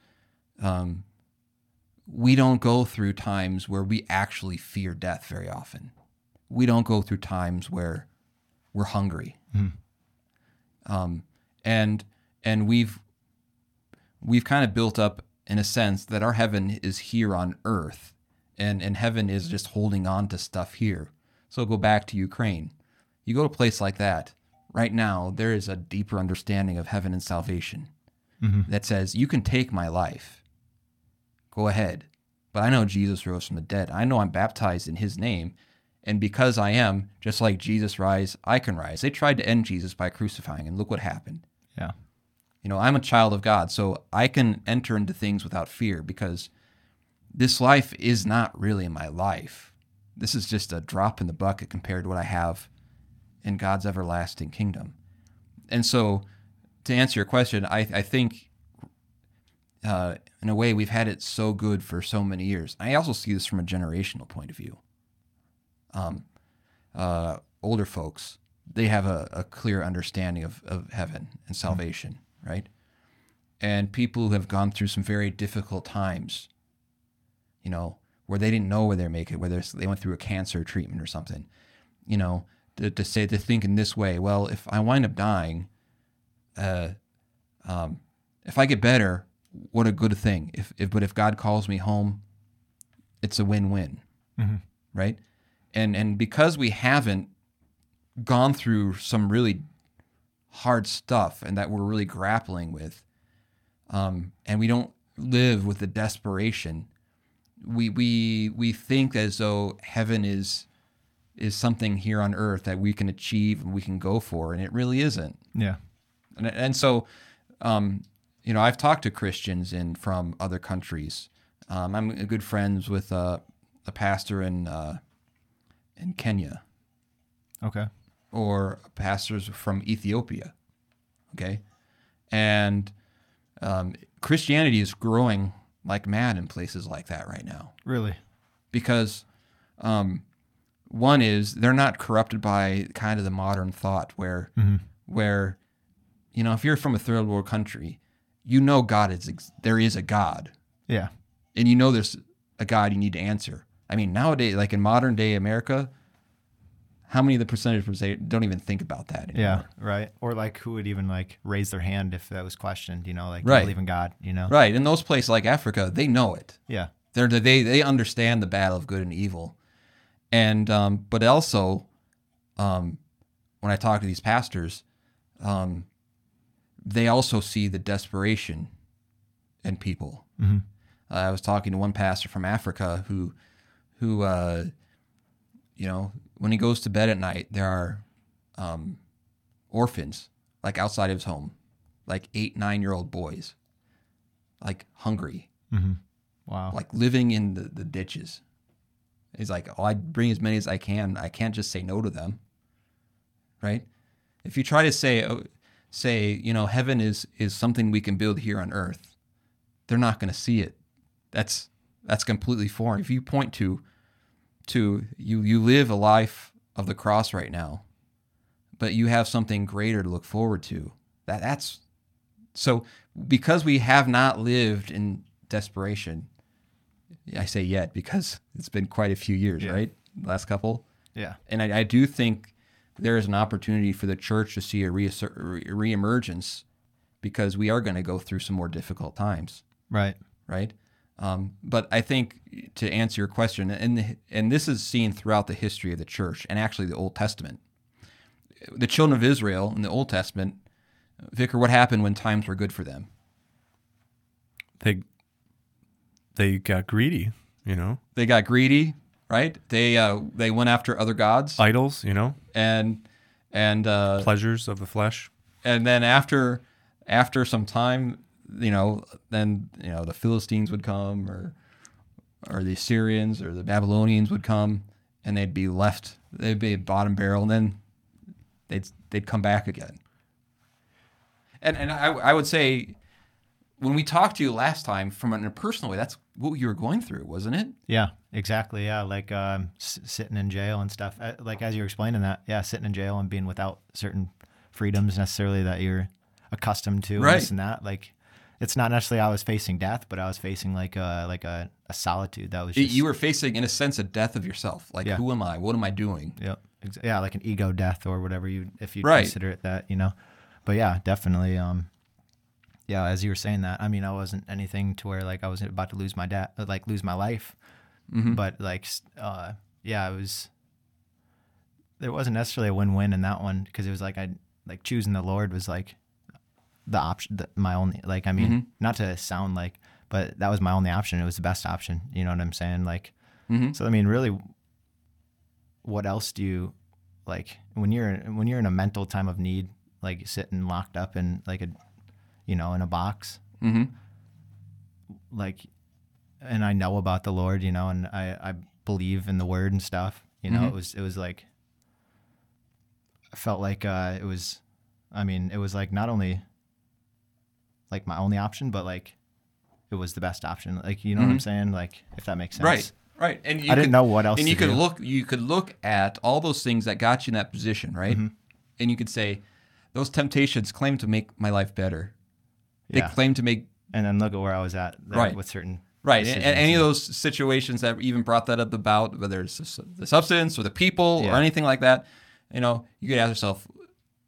B: um, we don't go through times where we actually fear death very often. We don't go through times where we're hungry. Um, and and we've we've kind of built up in a sense that our heaven is here on earth and and heaven is just holding on to stuff here so go back to ukraine you go to a place like that right now there is a deeper understanding of heaven and salvation mm-hmm. that says you can take my life. Go ahead. But i know jesus rose from the dead. I know i'm baptized in his name and because i am just like jesus rise i can rise. They tried to end jesus by crucifying and look what happened.
D: Yeah.
B: you know, I'm a child of God, so I can enter into things without fear because this life is not really my life. This is just a drop in the bucket compared to what I have in God's everlasting kingdom. And so, to answer your question, I, I think uh, in a way we've had it so good for so many years. I also see this from a generational point of view. Um, uh, older folks, they have a, a clear understanding of, of heaven and salvation, right? And people who have gone through some very difficult times, you know, where they didn't know where they're making, whether they went through a cancer treatment or something, you know, to, to say, to think in this way, well, if I wind up dying, uh, um, if I get better, what a good thing. If, if but if God calls me home, it's a win-win, right? And and because we haven't gone through some really hard stuff and that we're really grappling with, um, and we don't live with the desperation, we we we think as though heaven is is something here on earth that we can achieve and we can go for, and it really isn't.
D: Yeah.
B: And, and so, um, you know, I've talked to Christians in from other countries. Um, I'm good friends with uh, a pastor in uh, in Kenya
D: Okay.
B: or pastors from Ethiopia. Okay, and um, Christianity is growing like mad in places like that right now
D: Really?
B: because um, one is they're not corrupted by kind of the modern thought where mm-hmm. where you know if you're from a third world country you know god is ex- there is a god
D: Yeah.
B: and you know there's a god you need to answer i mean nowadays like in modern day america how many of the percentage percent don't even think about that anymore?
D: Yeah. Right. Or like who would even like raise their hand if that was questioned, you know, like
B: Right.
D: believe in God, you know?
B: right in those places like africa they know it
D: Yeah.
B: They're, they they understand the battle of good and evil, and um, but also, um, when I talk to these pastors, um, they also see the desperation in people. Uh, I was talking to one pastor from Africa who, who, uh, you know, when he goes to bed at night, there are um, orphans like outside of his home, like eight nine year old boys, like hungry
D: Wow.
B: like living in the, the ditches. He's like, oh, I bring as many as I can. I can't just say no to them, right? If you try to say, oh, say, you know, heaven is is something we can build here on earth, they're not going to see it. That's that's completely foreign. If you point to to you you live a life of the cross right now, but you have something greater to look forward to. That that's so because we have not lived in desperation. I say yet because it's been quite a few years,
D: Yeah.
B: right? Last couple.
D: yeah.
B: And I, I do think there is an opportunity for the church to see a reassert, re- reemergence because we are going to go through some more difficult times,
D: Right.
B: right? Um, but I think to answer your question, and and this is seen throughout the history of the church and actually the Old Testament. The children of Israel in the Old Testament, Vicar, what happened when times were good for them?
C: They they got greedy, you know,
B: They got greedy, right? They uh, they went after other gods,
C: idols, you know,
B: and and uh,
C: pleasures of the flesh.
B: and then after after some time, you know, then you know the Philistines would come, or or the Assyrians or the Babylonians would come, and they'd be left. They'd be a bottom barrel, and then they'd they'd come back again. And and I, I would say when we talked to you last time from in a personal way, that's what you were going through, wasn't it?
D: Yeah, exactly. Yeah, like um, s- sitting in jail and stuff. Uh, Like as you're explaining that, yeah, sitting in jail and being without certain freedoms necessarily that you're accustomed to,
B: Right.
D: and this and that. Like, it's not necessarily I was facing death, but I was facing like a like a, a solitude that was just
B: you were facing, in a sense, a death of yourself. Like,
D: Yeah.
B: who am I? What am I doing?
D: Yep. Yeah, like an ego death or whatever you if you
B: Right.
D: consider it that, you know. But yeah, definitely. Um, yeah, as you were saying that, I mean, I wasn't anything to where like I was about to lose my dad, like lose my life,
B: Mm-hmm.
D: but like, uh, yeah, it was. There wasn't necessarily a win-win in that one because it was like I like choosing the Lord was like the option, my only like I mean,
B: Mhm.
D: not to sound like, but that was my only option. It was the best option. You know what I'm saying? Like,
B: Mm-hmm.
D: so I mean, really, what else do you like when you're when you're in a mental time of need, like sitting locked up in like a, you know, in a box,
B: Mm-hmm.
D: like, and I know about the Lord, you know, and I I believe in the Word and stuff. You know,
B: Mhm.
D: it was it was like, I felt like uh, it was, I mean, it was like not only like my only option, but like it was the best option. Like you know what I'm
B: Mhm.
D: saying? Like if that makes sense.
B: Right. Right. And you
D: I didn't
B: could-
D: know what else
B: And
D: to
B: you could
D: do.
B: look. You could look at all those things that got you in that position, right?
D: Mhm.
B: And you could say, those temptations claim to make my life better. They
D: Yeah.
B: claim to make
D: and then look at where I was at
B: Right.
D: with certain
B: Right, and, and any of those situations that even brought that up about whether it's the substance or the people
D: Yeah.
B: or anything like that, you know, you could ask yourself,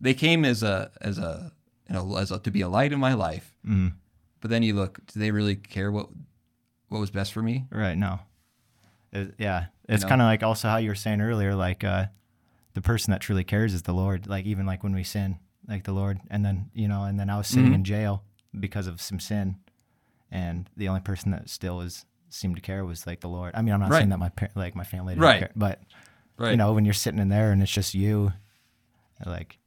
B: they came as a as a you know as a, to be a light in my life,
D: Mhm.
B: but then you look, do they really care what what was best for me?
D: right no It- yeah it's
B: know?
D: kind of like also how you were saying earlier like uh the person that truly cares is the lord like even like when we sin like the lord and then you know and then i was sitting
B: Mhm.
D: in jail because of some sin and the only person that still was seemed to care was like the lord i mean i'm not
B: Right.
D: saying that my par- like my family didn't
B: Right.
D: care but
B: Right.
D: you know when you're sitting in there and it's just you like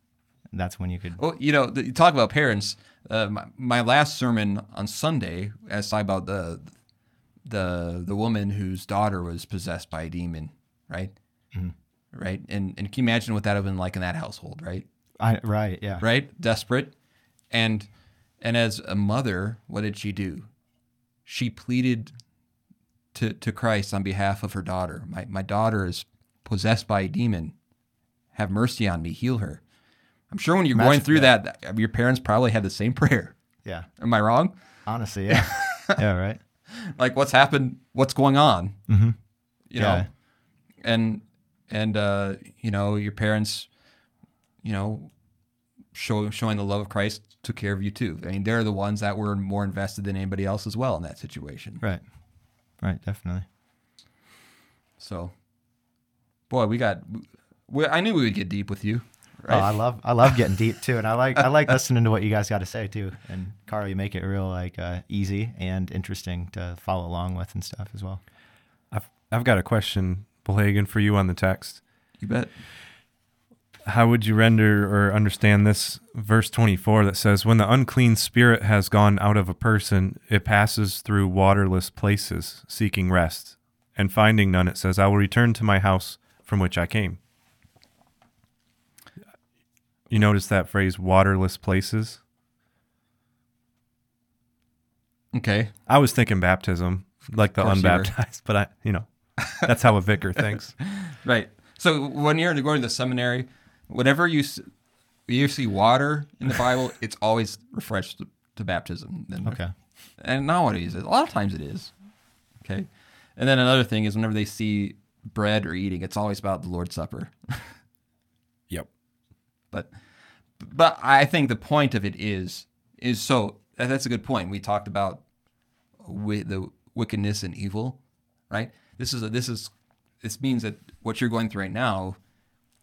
D: that's when you could
B: Well, you know, the, you talk about parents. Uh, my, my last sermon on Sunday, I was talking about the the the woman whose daughter was possessed by a demon, right?
D: Mhm.
B: Right, and and can you imagine what that would have been like in that household, right?
D: I, right yeah
B: Right, desperate, and and as a mother, what did she do? She pleaded to to Christ on behalf of her daughter. My my daughter is possessed by a demon. Have mercy on me, heal her. I'm sure when you're going through that, your parents probably had the same (laughs) prayer.
D: yeah
B: Am I wrong?
D: honestly yeah (laughs) yeah right
B: Like, what's happened? What's going on?
D: mm-hmm.
B: You know, and and uh, you know your parents, you know, show, showing the love of Christ took care of you too. I mean, they're the ones that were more invested than anybody else as well in that situation.
D: right right definitely
B: So, boy, we got. We, I knew we would get deep with you.
D: Oh, I love I love getting deep too, and I like I like (laughs) listening to what you guys got to say too. And Carl, you make it real like uh, easy and interesting to follow along with and stuff as well.
C: I've I've got a question, Bullhagen, for you on the text.
B: you bet.
C: How would you render or understand this verse 24 that says, When the unclean spirit has gone out of a person, it passes through waterless places, seeking rest. And finding none, it says, I will return to my house from which I came. You notice that phrase, waterless places?
B: Okay.
C: I was thinking baptism, like the
B: Of course you were.
C: unbaptized, but I, you know, that's how a vicar thinks. (laughs)
B: Right. So when you're going to the seminary, whenever you you see water in the Bible, it's always refers to, to baptism. And-
D: Okay.
B: And nowadays, a lot of times it is. Okay. And then another thing is whenever they see bread or eating, it's always about the Lord's Supper. (laughs)
C: Yep.
B: But but I think the point of it is is so that's a good point. We talked about the wickedness and evil, right? This is a, this is this means that what you're going through right now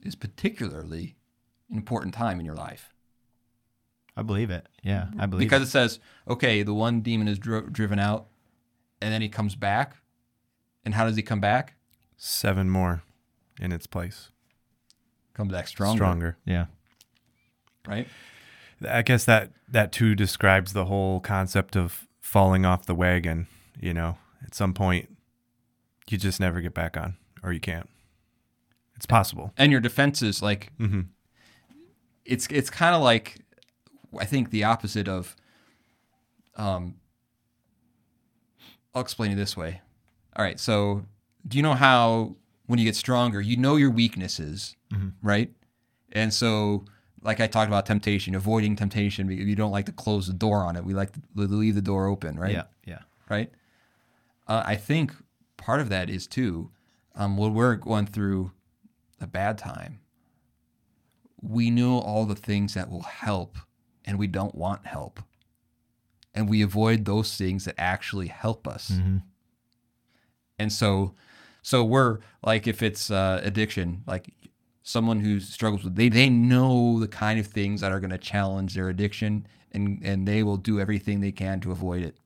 B: is particularly an important time in your life
D: I believe it. Yeah, I believe it.
B: because
D: it.
B: it says, okay, the one demon is dri- driven out, and then he comes back, and how does he come back?
C: Seven more in its place.
B: Comes back stronger,
C: Stronger.
D: Yeah.
B: right?
C: I guess that that too describes the whole concept of falling off the wagon. You know, at some point, you just never get back on, or you can't. It's possible.
B: And your defenses, like
C: hmm
B: it's it's kind of like I think the opposite of um I'll explain it this way. All right, so do you know how when you get stronger, you know your weaknesses, right? And so like I talked about temptation, avoiding temptation you don't like to close the door on it. We like to leave the door open, right?
D: Yeah, yeah,
B: right? Uh, I think part of that is too, um, when we're going through a bad time, we know all the things that will help, and we don't want help, and we avoid those things that actually help us. And so, so we're like, if it's uh, addiction, like someone who struggles with, they they know the kind of things that are going to challenge their addiction, and and they will do everything they can to avoid it.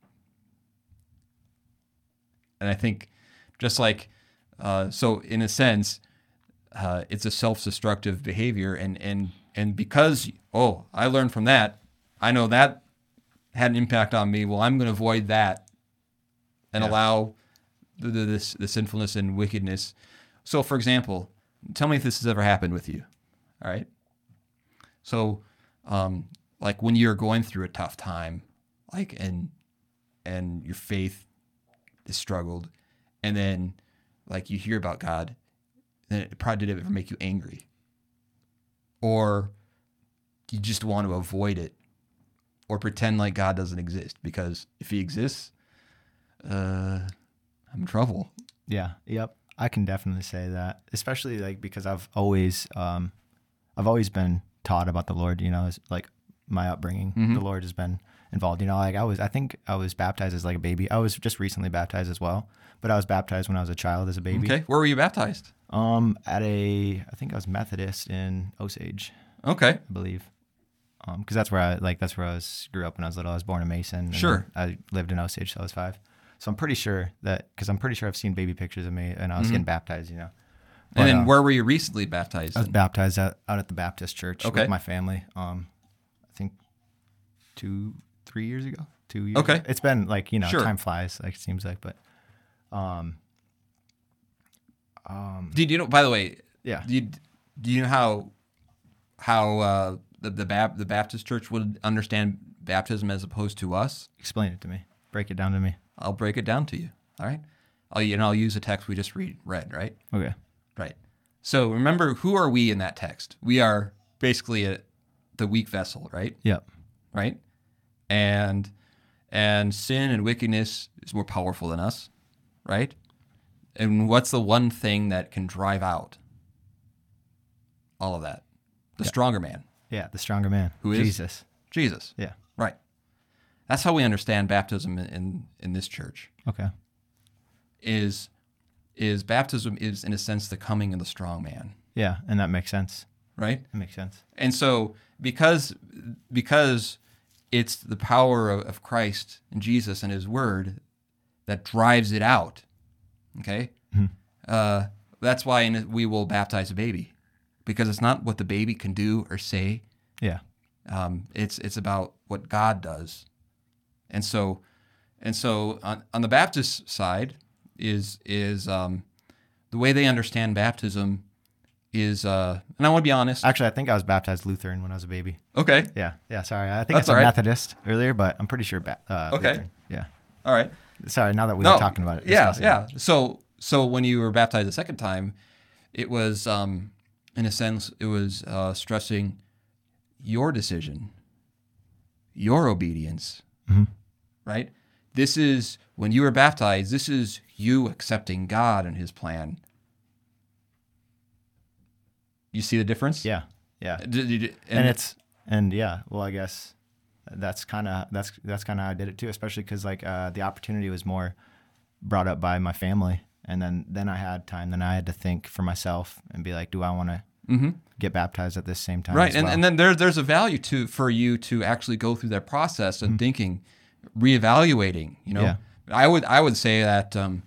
B: And I think, just like, uh, so in a sense, uh, it's a self-destructive behavior, and and and because oh, I learned from that, I know that had an impact on me. Well, I'm going to avoid that, and
D: Yeah.
B: allow the, the this the sinfulness and wickedness. So, for example, tell me if this has ever happened with you. All right. So, um, like when you're going through a tough time, like and and your faith is struggled, and then like you hear about God, it probably did it ever make you angry, or you just want to avoid it, or pretend like God doesn't exist because if He exists, uh, I'm in trouble.
D: yeah. Yep. I can definitely say that, especially like because I've always, um, I've always been taught about the Lord. You know, like my upbringing,
B: Mm-hmm.
D: the Lord has been involved. You know, like I was, I think I was baptized as like a baby. I was just recently baptized as well, but I was baptized when I was a child as a baby.
B: Okay, where were you baptized?
D: Um, at a, I think I was Methodist in Osage,
B: Okay,
D: I believe. Um, because that's where I like that's where I was grew up when I was little. I was born in Mason. and
B: Sure.
D: I lived in Osage till I was five. So I'm pretty sure that because I'm pretty sure I've seen baby pictures of me and I was getting baptized. You know. But,
B: and then
D: uh,
B: where were you recently baptized?
D: I was
B: in?
D: baptized out, out at the Baptist church
B: Okay.
D: with my family. Um, I think two, three years ago. Two years.
B: Okay.
D: ago. It's been like you know,
B: Sure.
D: time flies. Like it seems like, but um, um.
B: Did you know? By the way,
D: yeah,
B: do you, do you know how how uh, the the, Bap- the Baptist Church would understand baptism as opposed to us?
D: explain it to me. Break it down to me.
B: I'll break it down to you. All right. I'll and I'll use a text we just read read right.
D: Okay.
B: Right. So remember, who are we in that text? We are basically a, the weak vessel, right?
D: Yep.
B: Right. And and sin and wickedness is more powerful than us, right? And what's the one thing that can drive out all of that? The stronger man,
D: Yeah, the stronger man.
B: Who is?
D: Jesus?
B: Jesus.
D: Yeah.
B: Right. That's how we understand baptism in, in, in this church.
D: Okay.
B: Is is baptism is in a sense the coming of the strong man,
D: Yeah, and that makes sense.
B: right?
D: That makes sense.
B: And so because because it's the power of, of Christ and Jesus and His Word that drives it out. Okay, uh, that's why in, we will baptize a baby because it's not what the baby can do or say.
D: Yeah.
B: Um, it's it's about what God does, and so and so on, on the Baptist side is is um, the way they understand baptism is uh, and I want to be honest.
D: Actually, I think I was baptized Lutheran when I was a baby.
B: Okay,
D: Yeah. Yeah. Sorry, I think
B: That's
D: I said
B: right.
D: Methodist earlier, but I'm pretty sure. Ba- uh,
B: Okay.
D: Lutheran. Yeah.
B: all right.
D: Sorry. Now that we
B: no,
D: were talking about it.
B: Yeah, yeah.
D: it.
B: So, so when you were baptized the second time, it was, um, in a sense, it was uh, stressing your decision, your obedience,
D: Mm-hmm.
B: right? This is when you were baptized. This is you accepting God and His plan. You see the difference?
D: Yeah. Yeah.
B: D- d- d-
D: and, it's and yeah well i guess that's kind of that's that's kind of how i did it too especially because like uh, the opportunity was more brought up by my family and then then i had time then i had to think for myself and be like do i want to get baptized at this same time
B: Mm-hmm. right
D: as
B: and,
D: well?
B: and then there, there's a value to for you to actually go through that process
D: Mm-hmm.
B: and thinking reevaluating you know
D: Yeah.
B: i would i would say that um,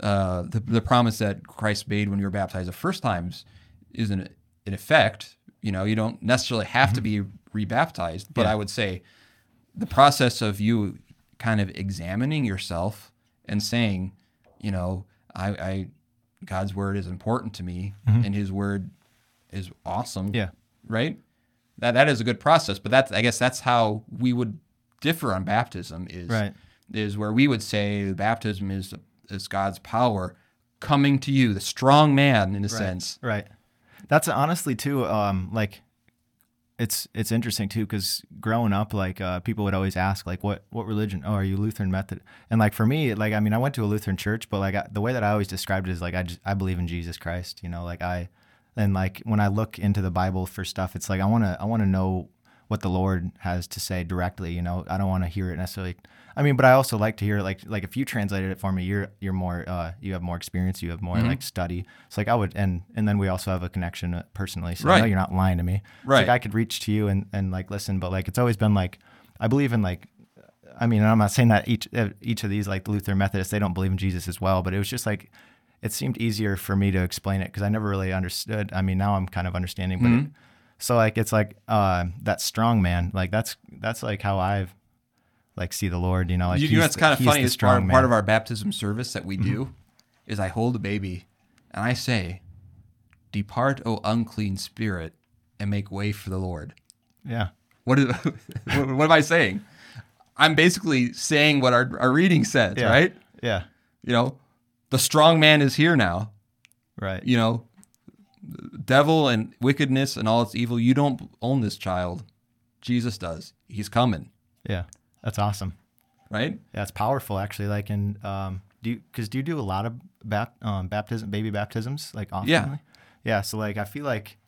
B: uh, the, the promise that christ made when you were baptized the first times is in, in effect you know you don't necessarily have to be rebaptized but
D: Mm-hmm. Yeah.
B: i would say the process of you kind of examining yourself and saying you know i, I god's word is important to me and his word is awesome
D: Mm-hmm. yeah
B: right? that that is a good process. But that's I guess that's how we would differ on baptism is
D: Right.
B: is where we would say baptism is is God's power coming to you, the strong man in a sense.
D: Right. That's honestly too. Um, like, it's it's interesting too because growing up, like uh, people would always ask, like, what what religion? Oh, are you Lutheran Method? And like for me, like I mean, I went to a Lutheran church, but like I, the way that I always described it is like I just I believe in Jesus Christ. You know, like I and like when I look into the Bible for stuff, it's like I want to I want to know what the Lord has to say directly. You know, I don't want to hear it necessarily. I mean, but I also like to hear like like if you translated it for me, you're you're more uh, you have more experience, you have more
B: Mm-hmm.
D: like study. It's like I would and and then we also have a connection uh, personally. So I know you're not lying to me. It's
B: Right.
D: like I could reach to you and and like listen, but like it's always been like I believe in like I mean, I'm not saying that each uh, each of these like the Lutheran Methodists they don't believe in Jesus as well, but it was just like it seemed easier for me to explain it because I never really understood. I mean, now I'm kind of understanding, but
B: Mm-hmm.
D: it, so like it's like uh, that strong man, like that's that's like how I've like see the Lord, you know. Like
B: you, you know
D: the-
B: kind of funny is part, part of our baptism service that we do is I hold a baby and I say, Depart, O unclean spirit, and make way for the Lord.
D: yeah,
B: What, is, what, (laughs) what am I saying? I'm basically saying what our, our reading says,
D: Yeah.
B: right?
D: yeah,
B: You know, the strong man is here now.
D: right,
B: You know, devil and wickedness and all its evil, you don't own this child. Jesus does. He's coming,
D: yeah. That's awesome.
B: right?
D: Yeah, it's powerful actually. Like in um, do you because do you do a lot of bap, um, baptism, baby baptisms, like often?
B: Yeah.
D: yeah. So like I feel like,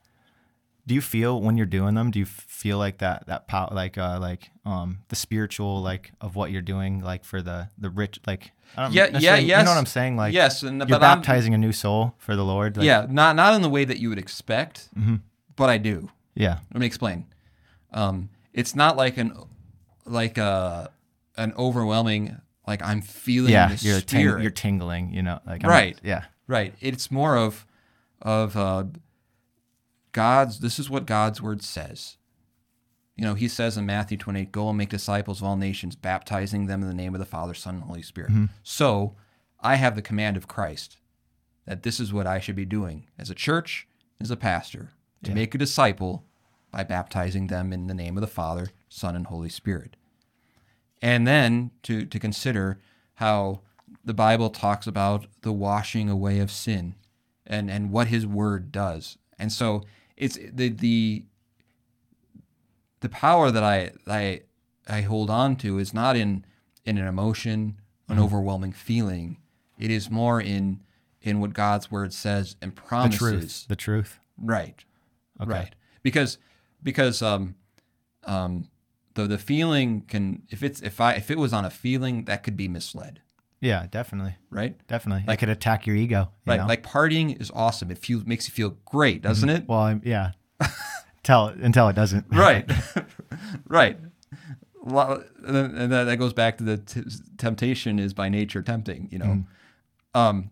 D: do you feel when you're doing them? Do you feel like that that power, like uh, like um, the spiritual like of what you're doing, like for the the rich, like I don't
B: Yeah, yeah,
D: necessarily- You know what I'm saying? Like
B: Yes, and-
D: you're
B: but I'm-
D: baptizing a new soul for the Lord. Like,
B: yeah, not not in the way that you would expect,
D: Mm-hmm.
B: but I do.
D: yeah,
B: Let me explain. Um, it's not like an like a an overwhelming like I'm feeling
D: yeah.
B: the
D: You're ting- you're tingling. You know, like I'm-
B: Right.
D: yeah,
B: right. It's more of of uh, God's. This is what God's word says. You know, He says in Matthew 28, "Go and make disciples of all nations, baptizing them in the name of the Father, Son, and Holy Spirit."
D: Mm-hmm.
B: So, I have the command of Christ that this is what I should be doing as a church, as a pastor, to make a disciple by baptizing them in the name of the Father, Son, and Holy Spirit. And then to, to consider how the Bible talks about the washing away of sin and, and what his word does. And so it's the the the power that I I I hold on to is not in in an emotion, an overwhelming feeling. It is more in in what God's word says and promises.
D: the truth, the truth.
B: Right.
D: Okay.
B: Right. Because because um um the the feeling can if it's if I if it was on a feeling that could be misled,
D: Yeah, definitely,
B: right?
D: definitely.
B: Like-
D: it could attack your ego. You
B: Like
D: know?
B: like partying is awesome. It feels makes you feel great, doesn't it?
D: Well, I'm, yeah. (laughs) Tell until it doesn't.
B: right. (laughs) (laughs) right. And that goes back to the t- temptation is by nature tempting, you know. Um,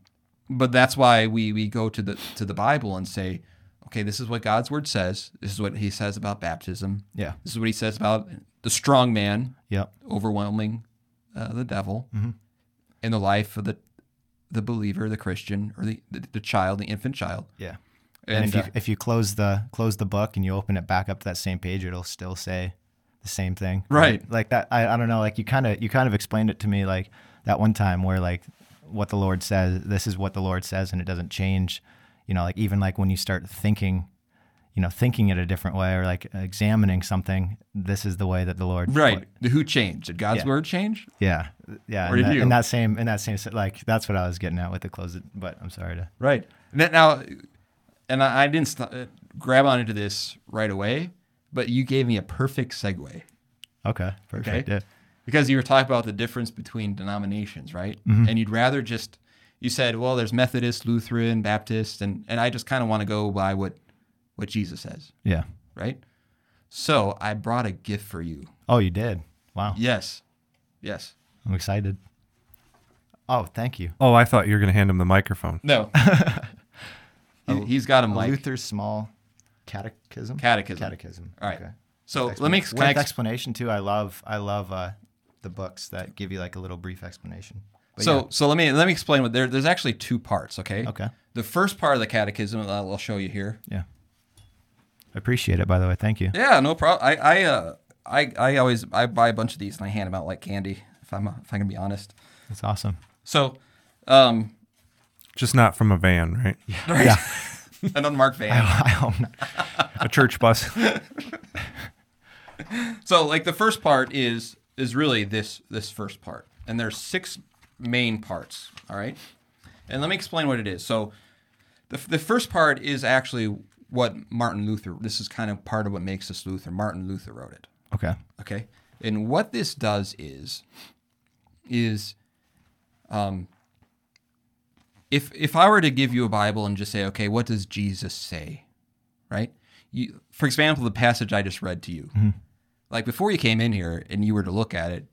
B: but that's why we we go to the to the Bible and say, okay, this is what God's word says. This is what He says about baptism.
D: Yeah.
B: This is what He says about the strong man
D: Yep.
B: overwhelming uh, the devil
D: Mm-hmm.
B: In the life of the the believer, the Christian, or the the, the child, the infant child.
D: Yeah.
B: And,
D: And, if you
B: uh,
D: if you close the close the book and you open it back up to that same page, it'll still say the same thing.
B: Right.
D: Like, like that. I, I don't know. Like you kind of you kind of explained it to me like that one time where like what the Lord says. This is what the Lord says, and it doesn't change. You know, like even like when you start thinking, you know, thinking it a different way or like examining something. This is the way that the Lord.
B: right, the who changed? Did God's
D: Yeah.
B: word change?
D: Yeah. Yeah.
B: Or
D: in,
B: did
D: that,
B: you?
D: in that same in that same like that's what I was getting at with the close. But I'm sorry to.
B: Right. Now, now and I, I didn't st- uh, grab onto this right away, but you gave me a perfect segue.
D: Okay. Perfect. Yeah.
B: because you were talking about the difference between denominations, right?
D: Mm-hmm.
B: And you'd rather just you said, well, there's Methodist, Lutheran, Baptist, and and I just kind of want to go by what what Jesus says,
D: Yeah.
B: right? So I brought a gift for you.
D: Oh, you did. Wow.
B: Yes, yes.
D: I'm excited. Oh, thank you.
C: Oh, I thought you were going to hand him the microphone.
B: No, (laughs) he, he's got a mic.
D: Luther's small catechism.
B: Catechism.
D: Catechism.
B: All right.
D: Okay.
B: So
D: Expla-
B: let me
D: with
B: can ex-
D: explanation too. I love I love uh, the books that give you like a little brief explanation. But
B: so
D: yeah.
B: so let me let me explain what there. There's actually two parts. Okay.
D: Okay.
B: The first part of the catechism I'll I'll show you here.
D: yeah. Appreciate it. By the way, thank you.
B: Yeah, no problem. I I uh I I always I buy a bunch of these and I hand them out like candy. If I'm if I can be honest.
D: That's awesome.
B: So, um,
C: Just not from a van, right?
D: Yeah, (laughs)
B: an unmarked van.
D: I hope not.
C: A church bus. (laughs)
B: So like the first part is is really this this first part, and there's six main parts. All right, and let me explain what it is. So the the first part is actually what Martin Luther. This is kind of part of what makes us Luther. Martin Luther wrote it.
D: Okay.
B: Okay, and what this does is is um if if I were to give you a Bible and just say, okay, what does Jesus say, right? You, for example, the passage I just read to you, like before you came in here and you were to look at it,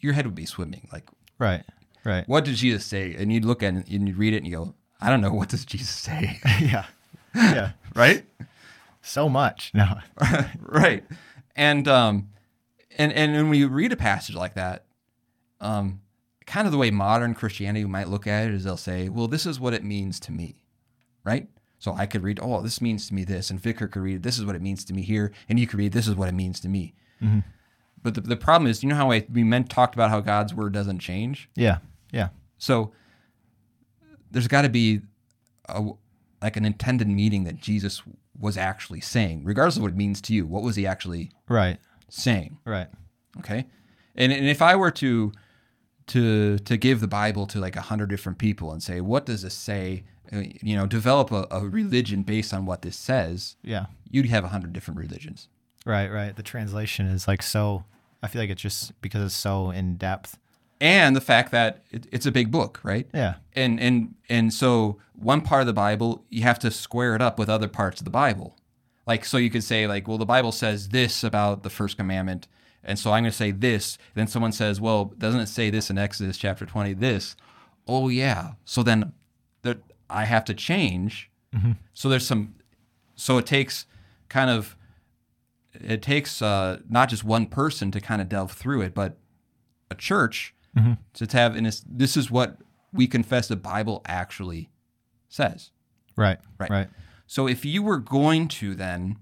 B: your head would be swimming. Like,
D: Right. Right.
B: what did Jesus say? And you'd look at it and you'd read it and you go, I don't know, what does Jesus say, (laughs)
D: yeah. Yeah. (laughs)
B: right?
D: So much. No. (laughs)
B: right. And um, and and when we read a passage like that, um, kind of the way modern Christianity might look at it is they'll say, well, this is what it means to me, right? So I could read, oh, this means to me this, and Vicar could read, this is what it means to me here, and you could read, this is what it means to me. But the, the problem is, you know how I, we meant talked about how God's word doesn't change.
D: Yeah. Yeah.
B: So there's got to be a, like an intended meaning that Jesus was actually saying, regardless of what it means to you. What was he actually
D: Right.
B: saying?
D: Right.
B: Okay, and and if I were to to to give the Bible to like a hundred different people and say, what does this say? Uh, You know, develop a, a religion based on what this says.
D: Yeah.
B: You'd have a hundred different religions.
D: Right. Right. The translation is like so. I feel like it's just because it's so in depth.
B: And the fact that it, it's a big book, right?
D: Yeah.
B: And and and so one part of the Bible you have to square it up with other parts of the Bible. Like so you could say like, well, the Bible says this about the first commandment, and so I'm going to say this. Then someone says, well, doesn't it say this in Exodus chapter 20? This. Oh yeah. So then that I have to change. So there's some. So it takes kind of. It takes uh, not just one person to kind of delve through it, but a church to have in this. This is what we confess the Bible actually says.
D: Right.
B: Right.
D: Right.
B: So if you were going to then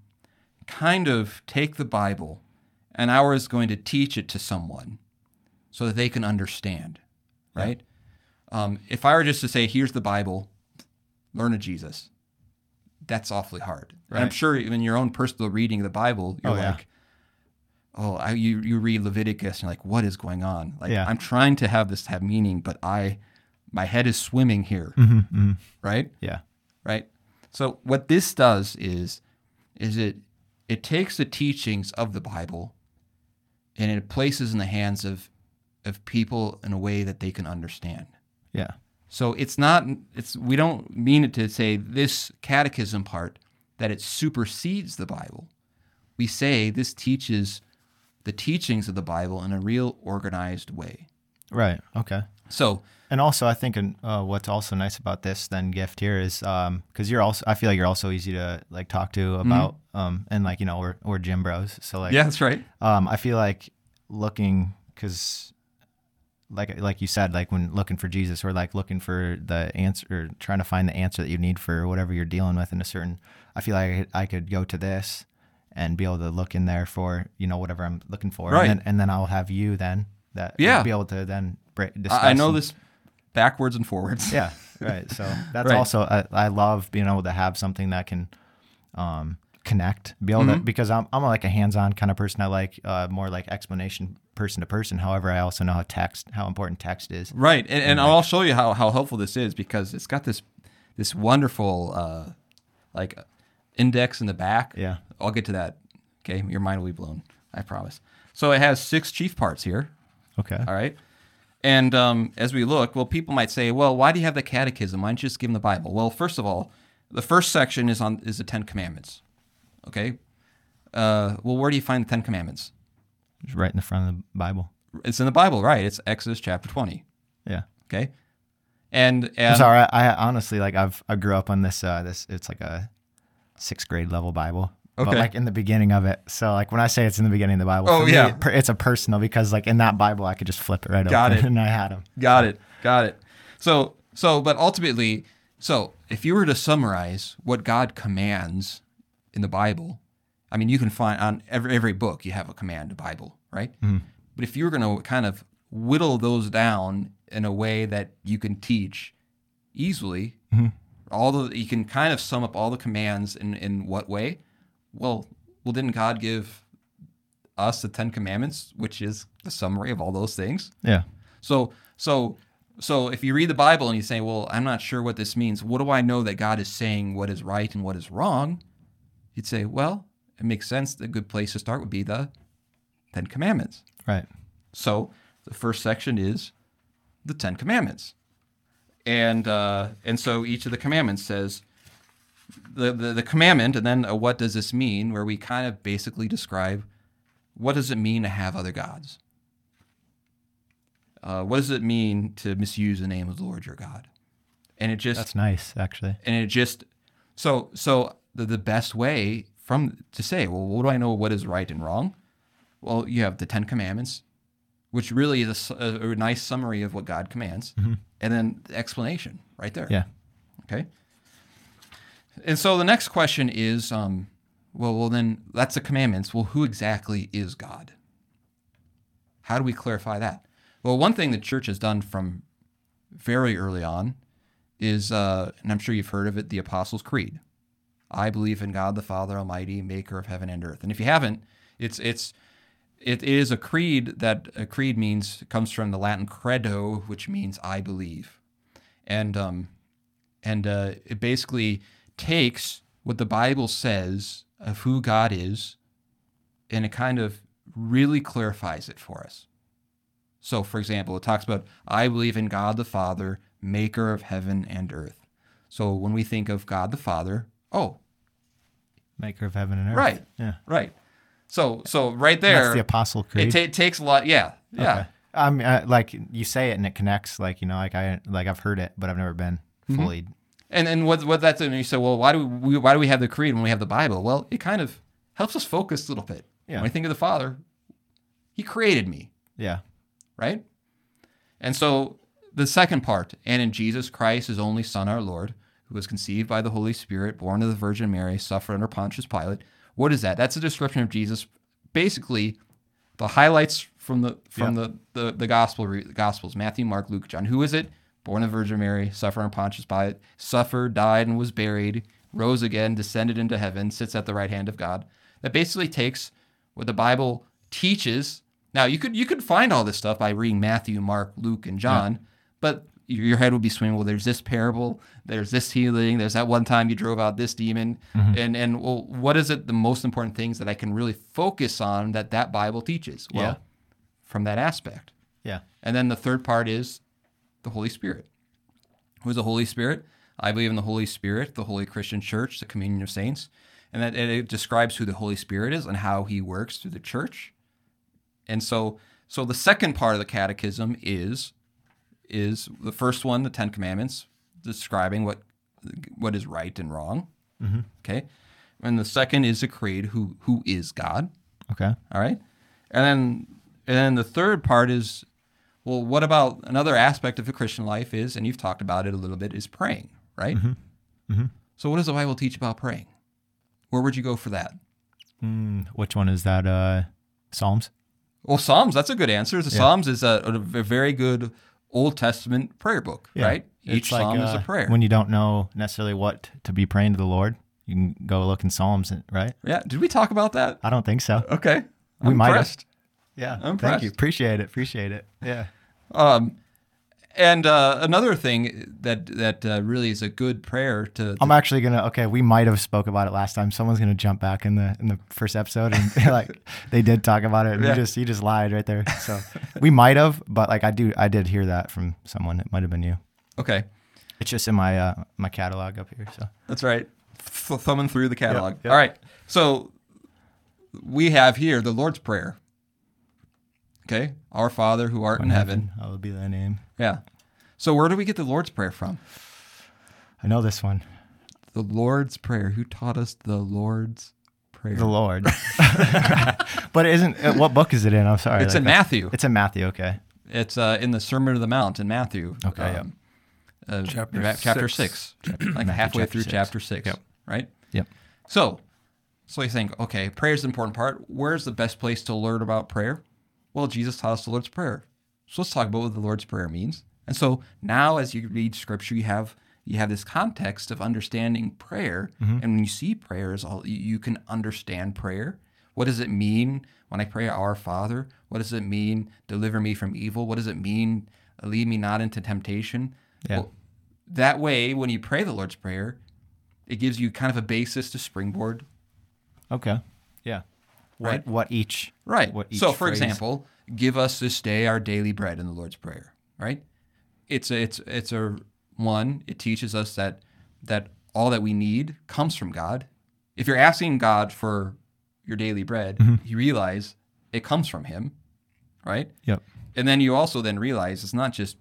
B: kind of take the Bible and I was going to teach it to someone so that they can understand, right? Um, if I were just to say, here's the Bible, learn of Jesus, that's awfully hard. And I'm
D: Right.
B: sure in your own personal reading of the Bible, you're
D: Oh, yeah.
B: Oh, I, you, you read Leviticus and you're like, what is going on? Like,
D: Yeah.
B: I'm trying to have this have meaning, but I, my head is swimming here,
D: Mm-hmm.
B: right?
D: Yeah.
B: right? So what this does is is it it takes the teachings of the Bible and it places in the hands of of people in a way that they can understand.
D: Yeah.
B: So it's not it's we don't mean it to say this catechism part that it supersedes the Bible. We say this teaches the teachings of the Bible in a real organized way.
D: Right. Okay.
B: So
D: And also, I think uh, what's also nice about this then gift here is because you're also I feel like you're also easy to like talk to about um and like you know we're we're gym bros so like
B: yeah, that's right.
D: um I feel like looking because like like you said like when looking for Jesus or like looking for the answer or trying to find the answer that you need for whatever you're dealing with in a certain I feel like I could go to this and be able to look in there for you know whatever I'm looking for
B: Right.
D: and then, and then I'll have you then that
B: Yeah.
D: be able to then break, discuss
B: I know
D: and-
B: this backwards and forwards.
D: yeah, right. So (laughs) that's
B: Right.
D: also I, I love being able to have something that can um, connect, be able
B: Mm-hmm.
D: to because I'm I'm like a hands-on kind of person. I like uh, more like explanation person to person. However, I also know how text how important text is.
B: Right, and, and I'll show you how, how helpful this is because it's got this this wonderful uh, like index in the back.
D: Yeah.
B: I'll get to that. Okay, your mind will be blown. I promise. So it has six chief parts here.
D: Okay.
B: All right, and um, as we look, well, people might say, well, why do you have the catechism? Why don't you just give them the Bible? Well, first of all, the first section is on is the Ten Commandments. Okay. Uh, well, where do you find the Ten Commandments?
D: Just right in the front of the Bible.
B: It's in the Bible, right? It's Exodus chapter twenty.
D: Yeah.
B: Okay. And,
D: I'm sorry. I, I honestly like I've I grew up on this uh this it's like a sixth grade level Bible. But
B: Okay.
D: like in the beginning of it. So like when I say it's in the beginning of the Bible,
B: Oh, yeah.
D: it- it's a personal because like in that Bible I could just flip it right
B: Got it. (laughs)
D: and I had them.
B: Got it. Got it. So so but ultimately, so if you were to summarize what God commands in the Bible. I mean, you can find on every every book you have a command, Bible, right? Mm-hmm. But if you were going to kind of whittle those down in a way that you can teach easily, mm-hmm. all the you can kind of sum up all the commands in in what way? Well, well, didn't God give us the Ten Commandments, which is the summary of all those things?
D: Yeah.
B: So so so if you read the Bible and you say, "Well, I'm not sure what this means. What do I know that God is saying what is right and what is wrong?" You'd say, "Well, it makes sense. The good place to start would be the Ten Commandments."
D: Right.
B: So the first section is the Ten Commandments, and uh, and so each of the commandments says the, the the commandment, and then a what does this mean? Where we kind of basically describe what does it mean to have other gods. Uh, what does it mean to misuse the name of the Lord your God? And it just
D: That's nice, actually.
B: and it just so so the, the best way from to say well what do i know what is right and wrong well you have the 10 commandments which really is a nice summary of what god commands and then the explanation right there
D: Yeah.
B: okay and so the next question is um well well then that's the commandments well who exactly is god how do we clarify that well one thing the church has done from very early on is, uh, and I'm sure you've heard of it, the Apostles' Creed. I believe in God the Father Almighty, Maker of heaven and earth. And if you haven't, it's it's it is a creed that a creed means comes from the Latin credo, which means I believe, and um, and uh, it basically takes what the Bible says of who God is, and it kind of really clarifies it for us. So, for example, it talks about, I believe in God the Father, maker of heaven and earth. So, when we think of God the Father, oh,
D: Maker of heaven and earth.
B: right,
D: Yeah.
B: right. So, so right there,
D: That's the Apostle
B: it
D: Creed.
B: ta- takes a lot. Yeah, yeah.
D: Okay. I mean, like you say it and it connects. Like you know, like I like I've heard it, but I've never been
B: Mm-hmm. And and what what that's and you say, well, why do we why do we have the creed when we have the Bible? Well, it kind of helps us focus a little bit.
D: Yeah.
B: When I think of the Father, He created me.
D: Yeah.
B: right? And so the second part, and in Jesus Christ, his only Son, our Lord, who was conceived by the Holy Spirit, born of the Virgin Mary, suffered under Pontius Pilate. What is that? That's a description of Jesus. Basically, the highlights from the from the, the the gospel re- Gospels: Matthew, Mark, Luke, John. Who is it? Born of the Virgin Mary, suffered under Pontius Pilate, suffered, died, and was buried, rose again, descended into heaven, sits at the right hand of God. That basically takes what the Bible teaches. Now you could you could find all this stuff by reading Matthew, Mark, Luke, and John, but your head would be swimming. Well, there's this parable, there's this healing, there's that one time you drove out this demon, mm-hmm. and and well, what is it? The most important things that I can really focus on that that Bible teaches. Well,
D: Yeah.
B: from that aspect,
D: Yeah.
B: and then the third part is the Holy Spirit. Who is the Holy Spirit? I believe in the Holy Spirit, the Holy Christian Church, the communion of saints, and that it describes who the Holy Spirit is and how He works through the church. And so, so the second part of the Catechism is is the first one, the Ten Commandments, describing what what is right and wrong. Mm-hmm. Okay, and the second is the Creed, who who is God.
D: Okay.
B: All right. And then and then the third part is well, what about another aspect of the Christian life is, and you've talked about it a little bit, is praying, right? So what does the Bible teach about praying? Where would you go for that?
D: Mm, which one is that? Uh, Psalms.
B: Well, Psalms, that's a good answer. The Psalms is a, a very good Old Testament prayer book, right? Each
D: It's like,
B: psalm is a
D: uh,
B: prayer.
D: When you don't know necessarily what to be praying to the Lord, you can go look in Psalms, right?
B: yeah. Did we talk about that?
D: I don't think so.
B: Okay.
D: We
B: I'm
D: might have.
B: Impressed.
D: Yeah.
B: I'm
D: Thank you. Appreciate it. Appreciate it. Yeah.
B: Um, and uh, another thing that that uh, really is a good prayer to, to
D: I'm actually gonna. Okay, we might have spoke about it last time. Someone's gonna jump back in the in the first episode and (laughs) like they did talk about it. And
B: Yeah.
D: you just you just lied right there. So (laughs) we might have, but like I do, I did hear that from someone. It might have been you.
B: okay.
D: It's just in my uh my catalog up here. So
B: That's right. Th- thumbing through the catalog.
D: yep.
B: All right. So we have here the Lord's Prayer. Okay. Our Father who art in heaven.
D: hallowed be thy name.
B: Yeah. So where do we get the Lord's Prayer from?
D: I know this one.
B: The Lord's Prayer. Who taught us the Lord's Prayer?
D: The Lord. (laughs) but it isn't. uh, What book is it in? I'm sorry.
B: It's
D: like,
B: in Matthew.
D: It's in Matthew. Okay.
B: It's uh, in the Sermon of the Mount in Matthew.
D: Okay,
B: Um, uh,
C: Chapter
B: ra- chapter
C: six.
B: six, like halfway
D: chapter
B: through
D: six.
B: chapter six.
C: Yep.
B: Right.
D: Yep.
B: So, So you think, okay, prayer is the important part. Where's the best place to learn about prayer? Well, Jesus taught us the Lord's Prayer. So let's talk about what the Lord's Prayer means. And so now, as you read Scripture, you have you have this context of understanding prayer, mm-hmm. and when you see prayers, all you- you can understand prayer. What does it mean when I pray Our Father? What does it mean deliver me from evil? What does it mean lead me not into temptation?
D: Yeah.
B: Well, that way, when you pray the Lord's Prayer, it gives you kind of a basis to springboard
D: Okay. What
B: Right.
D: what each
B: Right.
D: What each
B: so, for
D: phrase-
B: example, give us this day our daily bread in the Lord's Prayer. Right. It's a, it's it's a one. It teaches us that that all that we need comes from God. If you're asking God for your daily bread,
D: Mm-hmm.
B: you realize it comes from Him. Right.
D: Yep.
B: And then you also then realize it's not just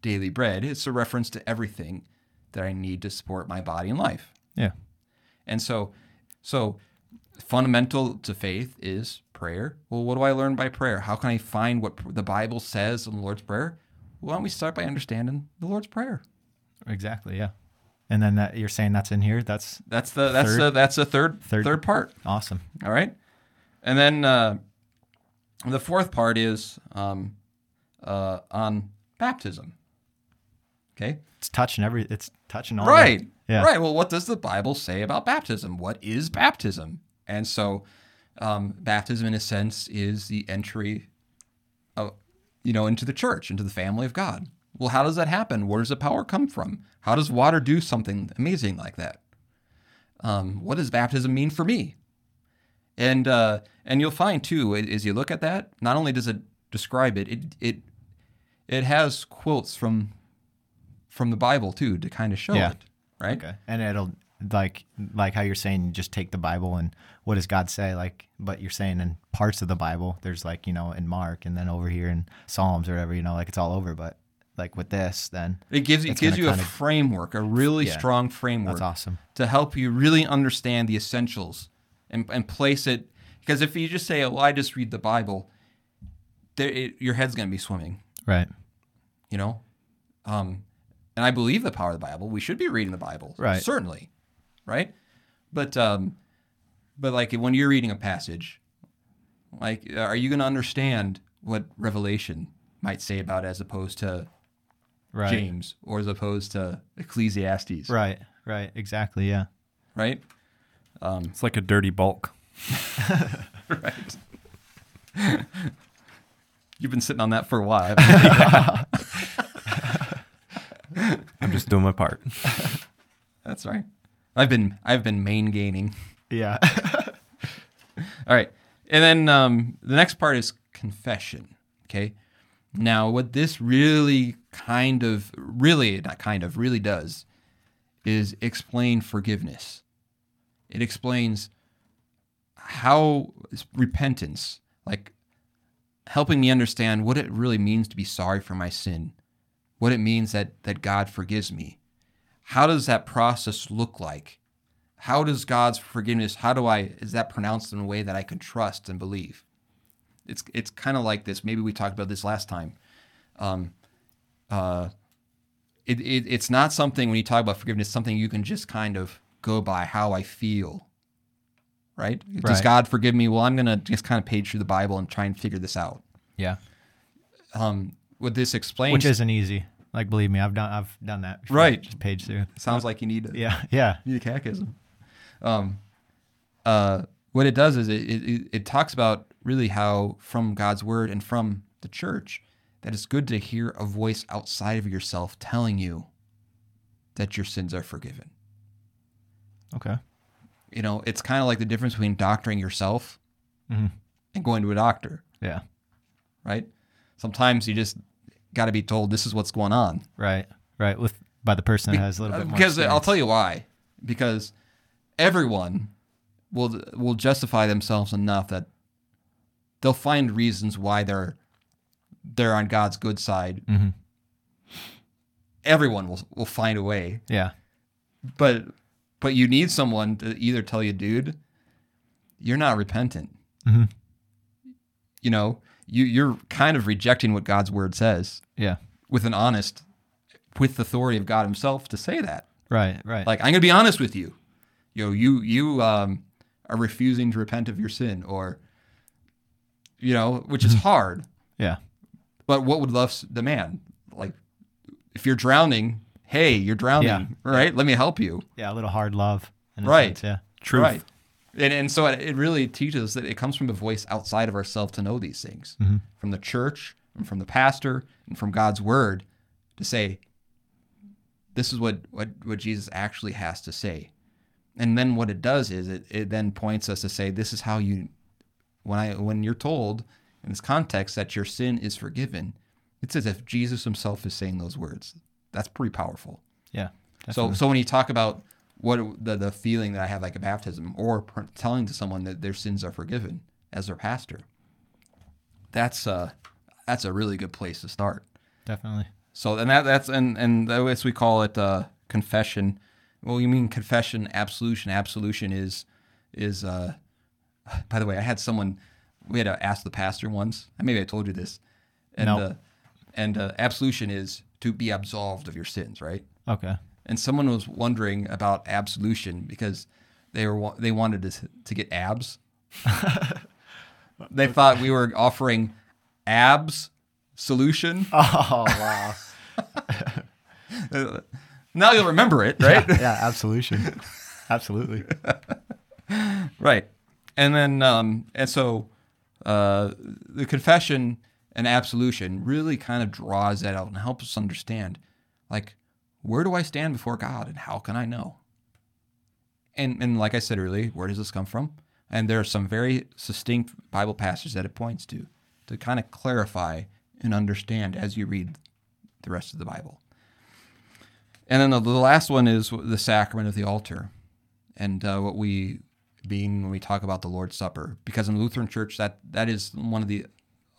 B: daily bread. It's a reference to everything that I need to support my body and life.
D: Yeah.
B: And so, so fundamental to faith is prayer. Well, what do I learn by prayer? How can I find what the Bible says in the Lord's Prayer? Why don't we start by understanding the Lord's Prayer?
D: Exactly. Yeah. And then that you're saying that's in here. That's
B: That's the that's
D: Third-
B: the that's the third
D: third-
B: third part.
D: awesome.
B: All right, and then uh, the fourth part is um, uh, on baptism. Okay,
D: It's touching every. It's touching all.
B: right.
D: Yeah.
B: right well what does the bible say about baptism what is baptism and so um, baptism in a sense is the entry of, you know into the church into the family of god. Well how does that happen? Where does the power come from? How does water do something amazing like that? Um, what does baptism mean for me? And uh, and you'll find too as you look at that not only does it describe it it it it has quotes from from the bible too to kind of show
D: Yeah.
B: it right?
D: Okay. And it'll like like how you're saying just take the Bible and what does God say like but you're saying in parts of the Bible there's like you know in Mark and then over here in Psalms or whatever you know like it's all over but like with this then
B: It gives it gives you a
D: kinda-
B: framework, a really
D: Yeah.
B: strong framework.
D: that's awesome.
B: To help you really understand the essentials and, and place it. Because if you just say, "Well, I just read the Bible," there, it, your head's going to be swimming.
D: Right.
B: You know, um, and I believe the power of the Bible. We should be reading the Bible,
D: Right.
B: Certainly, right? But um, but like when you're reading a passage, like, are you going to understand what Revelation might say about it as opposed to
D: Right.
B: James or as opposed to Ecclesiastes,
D: Right. Right. Exactly. Yeah.
B: right?
C: It's like a dirty bulk. (laughs)
B: Right. You've been sitting on that for a while. (laughs)
C: I'm just doing my part. (laughs)
B: That's right. I've been I've been main gaining. (laughs)
D: Yeah.
B: All right, and then um, the next part is confession. Okay. Now, what this really kind of, really not kind of, really does, is explain forgiveness. It explains how repentance, like helping me understand what it really means to be sorry for my sin, what it means that that God forgives me. How does that process look like? How does God's forgiveness, how do I is that pronounced in a way that I can trust and believe? It's it's kind of like this. Maybe we talked about this last time. Um, uh, it, it it's not something when you talk about forgiveness, something you can just kind of go by how I feel. Right? Does God forgive me? Well, I'm gonna just kind of page through the Bible and try and figure this out.
D: yeah.
B: Um, what this explains,
D: Which isn't easy. Like believe me, I've done I've done that. Before.
B: Right.
D: Just page through.
B: sounds like you need to
D: Yeah. (laughs) Yeah.
B: you need a catechism. Um, uh, what it does is it, it, it talks about really how from God's word and from the church that it's good to hear a voice outside of yourself telling you that your sins are forgiven.
D: Okay.
B: You know, it's kind of like the difference between doctoring yourself
D: Mhm.
B: and going to a doctor,
D: Yeah.
B: right? Sometimes you just got to be told this is what's going on.
D: Right. Right. With by the person that has a little bit more.
B: because I'll tell you why. Because everyone will will justify themselves enough that they'll find reasons why they're they're on God's good side.
D: Mhm.
B: Everyone will will find a way,
D: Yeah.
B: but but you need someone to either tell you, dude, you're not repentant.
D: Mhm.
B: You know, you you're kind of rejecting what God's word says
D: Yeah.
B: with an honest, with the authority of God Himself to say that.
D: Right. Right.
B: Like I'm gonna be honest with you. You know, you you um are refusing to repent of your sin or you know, which is (laughs) hard.
D: Yeah.
B: But what would love demand? Like if you're drowning, hey, you're drowning,
D: Yeah.
B: right? Let me help you.
D: Yeah, a little hard love.
B: Right.
D: sense, yeah.
C: Truth.
B: Right. And, and so it, really teaches us that it comes from a voice outside of ourselves to know these things mm-hmm. from the church and from the pastor and from God's word to say, this is what, what, what Jesus actually has to say. And then what it does is it, it then points us to say, this is how you, when I, when you're told in this context that your sin is forgiven, it's as if Jesus himself is saying those words. That's pretty powerful.
D: Yeah.
B: So, so when you talk about what the, the feeling that I have like a baptism or pr- telling to someone that their sins are forgiven as their pastor, that's uh that's a really good place to start.
D: Definitely.
B: So and that that's and and as we call it uh, confession. Well, you mean confession, absolution. Absolution is is uh. By the way, I had someone we had to ask the pastor once. Maybe I told you this. And
D: No.
B: uh, and uh, absolution is to be absolved of your sins, right?
D: Okay.
B: And someone was wondering about absolution because they were they wanted to to get abs. (laughs) they thought we were offering abs solution. (laughs)
D: Oh wow. (laughs)
B: Now you'll remember it, right?
D: yeah, absolution. Absolutely.
B: right. And then um and so uh the confession and absolution really kind of draws that out and helps us understand like where do I stand before God and how can I know? And and like I said earlier, where does this come from? And there are some very succinct Bible passages that it points to to kind of clarify and understand as you read the rest of the Bible. And then the, the last one is the sacrament of the altar, and uh, what we being when we talk about the Lord's Supper, because in the Lutheran Church that that is one of the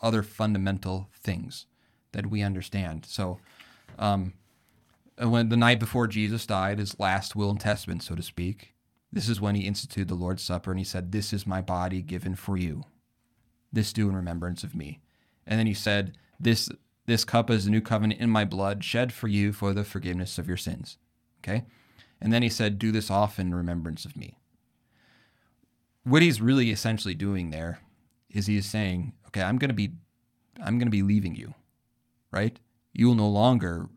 B: other fundamental things that we understand. So, um, Uh, when the night before Jesus died, his last will and testament, so to speak, this is when he instituted the Lord's Supper, and he said, "This is my body given for you. This do in remembrance of me." And then he said, "This this cup is a new covenant in my blood, shed for you for the forgiveness of your sins." Okay, and then he said, "Do this often in remembrance of me." What he's really essentially doing there is he is saying, "Okay, I'm to be, I'm to be leaving you, right? You will no longer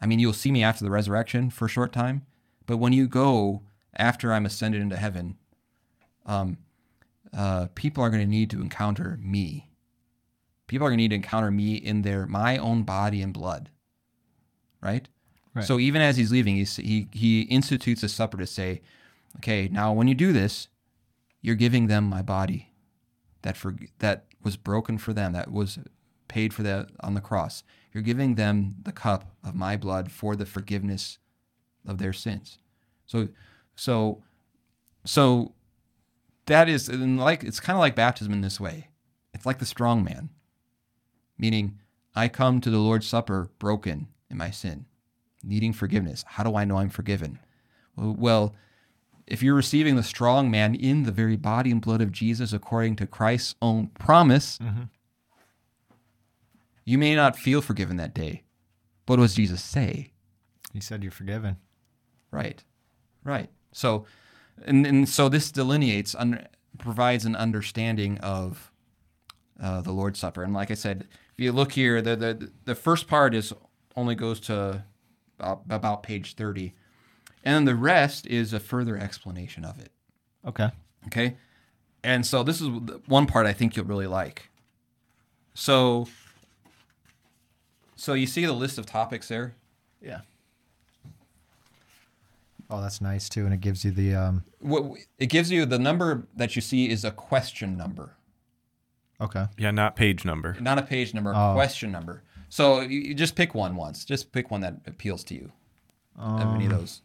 B: I mean, you'll see me after the resurrection for a short time, but when you go after I'm ascended into heaven, um, uh, people are going to need to encounter me. People are going to need to encounter me in their my own body and blood, right?
D: Right.
B: So even as he's leaving, he's, he he institutes a supper to say, okay, now when you do this, you're giving them my body, that for that was broken for them, that was paid for that on the cross. You're giving them the cup of my blood for the forgiveness of their sins. So, so, so that is and like it's kind of like baptism in this way. It's like the strong man, meaning I come to the Lord's Supper broken in my sin, needing forgiveness. How do I know I'm forgiven? Well, well if you're receiving the strong man in the very body and blood of Jesus according to Christ's own promise, mm-hmm. You may not feel forgiven that day. But what does Jesus say?
D: He said you're forgiven.
B: Right, right. So, and, and so this delineates, un, provides an understanding of uh, the Lord's Supper. And like I said, if you look here, the the, the first part is only goes to about, about page thirty, and then the rest is a further explanation of it.
D: Okay.
B: Okay. And so this is one part I think you'll really like. So so you see the list of topics there?
D: Yeah. Oh, that's nice too, and it gives you the um.
B: What it gives you the number that you see is a question number,
D: Okay.
C: Yeah, not page number.
B: not a page number, a
D: Oh.
B: question number. So you, you just pick one once. Just pick one that appeals to you. of any of those.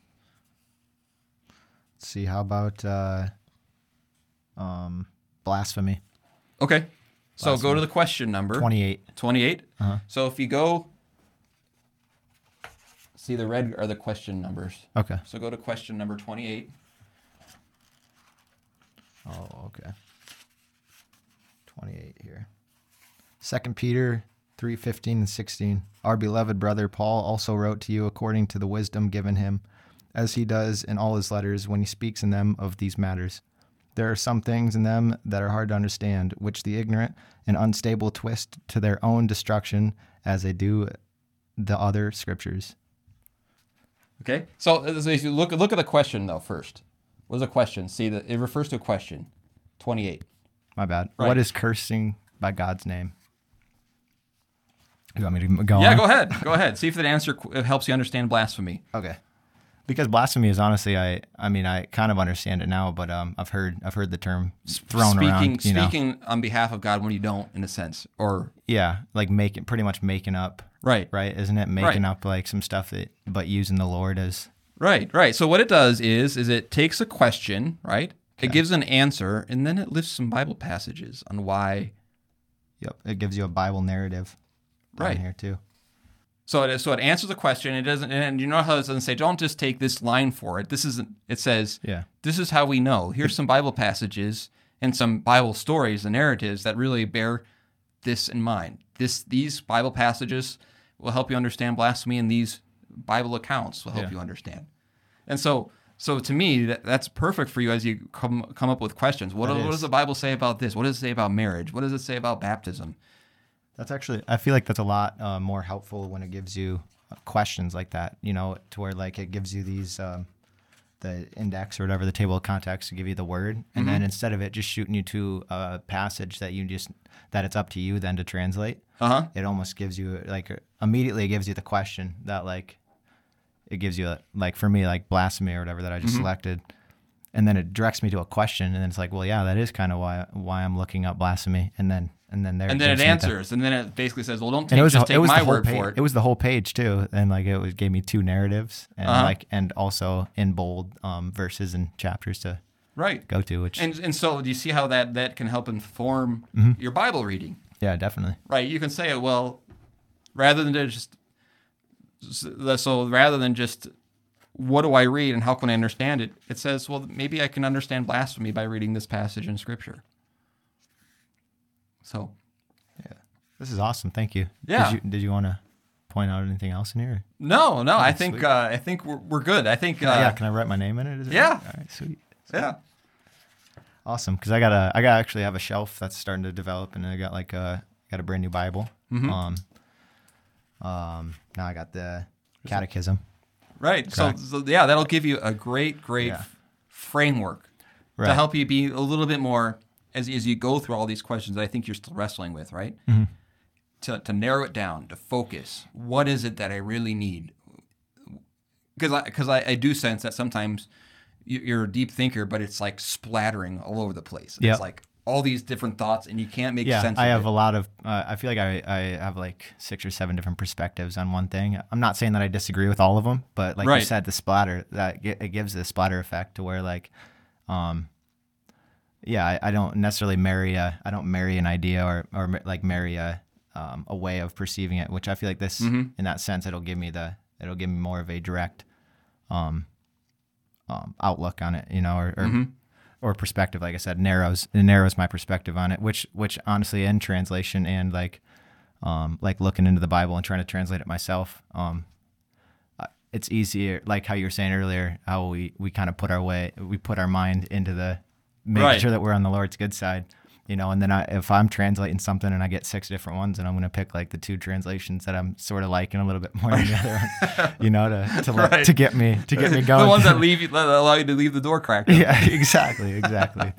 D: Let's see. How about uh, um, blasphemy?
B: Okay. So go to the question number.
D: Twenty-eight.
B: 28. Uh-huh. So if you go see the red are the question numbers.
D: Okay.
B: So go to question number 28.
D: Oh, okay. Twenty-eight here. Second Peter three fifteen and sixteen. Our beloved brother Paul also wrote to you according to the wisdom given him, as he does in all his letters when he speaks in them of these matters. There are some things in them that are hard to understand, which the ignorant and unstable twist to their own destruction as they do the other scriptures.
B: Okay. So, so if you look look at the question though first. What is a question? See that it refers to a question. Twenty eight.
D: My bad.
B: Right.
D: What is cursing by God's name? You want me to go
B: Yeah,
D: on?
B: go ahead. Go ahead. See if that answer helps you understand blasphemy.
D: Okay. Because blasphemy is honestly, I, I mean, I kind of understand it now, but um, I've heard, I've heard the term thrown
B: speaking
D: around. You know,
B: speaking on behalf of God when you don't, in a sense, or
D: yeah, like making, pretty much making up,
B: right,
D: right? Isn't it making
B: Right.
D: up like some stuff that, but using the Lord as,
B: right, right. So what it does is, is it takes a question, right? It gives an answer, and then it lists some Bible passages on why.
D: yep, it gives you a Bible narrative,
B: Right.
D: here too.
B: So it so it answers the question. It doesn't, and you know how it doesn't say, don't just take this line for it. This isn't. It says,
D: Yeah.
B: this is how we know. Here's some Bible passages and some Bible stories and narratives that really bear this in mind. This these Bible passages will help you understand blasphemy, and these Bible accounts will help
D: Yeah.
B: you understand. And so, so to me, that, that's perfect for you as you come come up with questions. What, what does the Bible say about this? What does it say about marriage? What does it say about baptism?
D: That's actually, I feel like that's a lot uh, more helpful when it gives you uh, questions like that, you know, to where like it gives you these, um, the index or whatever, the table of context to give you the word. And then instead of it just shooting you to a passage that you just, that it's up to you then to translate,
B: Uh huh.
D: it almost gives you like immediately it gives you the question that like, it gives you a, like for me, like blasphemy or whatever that I just selected. And then it directs me to a question, and then it's like, well, yeah, that is kind of why why I'm looking up blasphemy, and then and then there,
B: And then it
D: gives me the-
B: answers, and then it basically says, "Well, don't take,
D: and it was
B: just take
D: it was
B: my word
D: page.
B: for it."
D: It was the whole page too, and like it was, gave me two narratives, and
B: Uh-huh.
D: like and also in bold um, verses and chapters to
B: right.
D: go to. Which
B: And and so do you see how that that can help inform
D: Mm-hmm.
B: your Bible reading?
D: yeah, definitely.
B: Right. You can say, well, rather than just so rather than just what do I read and how can I understand it? It says, well, maybe I can understand blasphemy by reading this passage in Scripture. So yeah,
D: This is awesome. Thank you.
B: Yeah.
D: Did you, did you want to point out anything else in here?
B: no, no, I think uh, I think we're, we're good. I think uh,
D: yeah. Can I write my name in it? Is it
B: yeah.
D: All right. Sweet.
B: yeah.
D: Awesome. Because I got a I got actually have a shelf that's starting to develop, and I got like a got a brand new Bible.
B: Mm-hmm.
D: Um. Um. Now I got the Catechism.
B: Right. So, so yeah, that'll give you a great, great
D: Yeah.
B: framework to help you be a little bit more as as you go through all these questions. that I think you're still wrestling with, right?
D: Mm-hmm.
B: To to narrow it down, to focus. What is it that I really need? Because I because I, I do sense that sometimes you- you're a deep thinker, but it's like splattering all over the place.
D: Yep.
B: It's like all these different thoughts, and you can't make
D: yeah,
B: sense.
D: I have
B: it.
D: a lot of. Uh, I feel like I, I have like six or seven different perspectives on one thing. I'm not saying that I disagree with all of them, but like you said, the splatter that it gives the splatter effect to where like, um, yeah, I, I don't necessarily marry a I don't marry an idea or or like marry a um, a way of perceiving it, which I feel like this
B: Mm-hmm.
D: in that sense it'll give me the it'll give me more of a direct um, um, outlook on it, you know, or, or
B: Mm-hmm.
D: or perspective. Like I said, narrows it narrows my perspective on it, which which honestly in translation and like um, like looking into the Bible and trying to translate it myself, um, uh, it's easier. Like how you were saying earlier, how we we kind of put our way, we put our mind into the making
B: Right.
D: sure that we're on the Lord's good side. You know, and then I, if I'm translating something and I get six different ones, and I'm going to pick like the two translations that I'm sort of liking a little bit more than the other one, you know, to to, (laughs) let- to get me to get me (laughs) going.
B: the ones that (laughs) leave you that allow you to leave the door cracked.
D: yeah, exactly, exactly.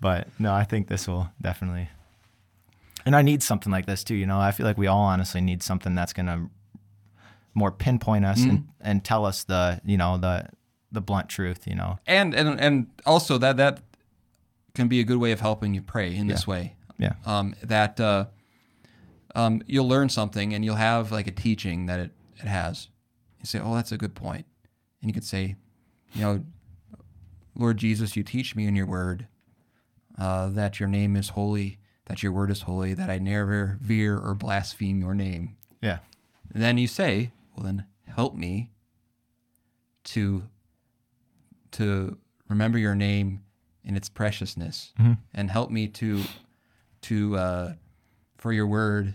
D: but no, I think this will definitely. And I need something like this too. You know, I feel like we all honestly need something that's gonna more pinpoint us and, mm-hmm. and tell us the you know the the blunt truth. You know.
B: and and and also that that can be a good way of helping you pray in this way.
D: Yeah.
B: Um, that uh, um, you'll learn something and you'll have like a teaching that it, it has. You say, "Oh, that's a good point," and you could say, "You know, Lord Jesus, you teach me in your word uh, that your name is holy, that your word is holy, that I never veer or blaspheme your name."
D: Yeah.
B: And then you say, "Well, then help me to to remember your name in its preciousness, and help me to to uh, for your word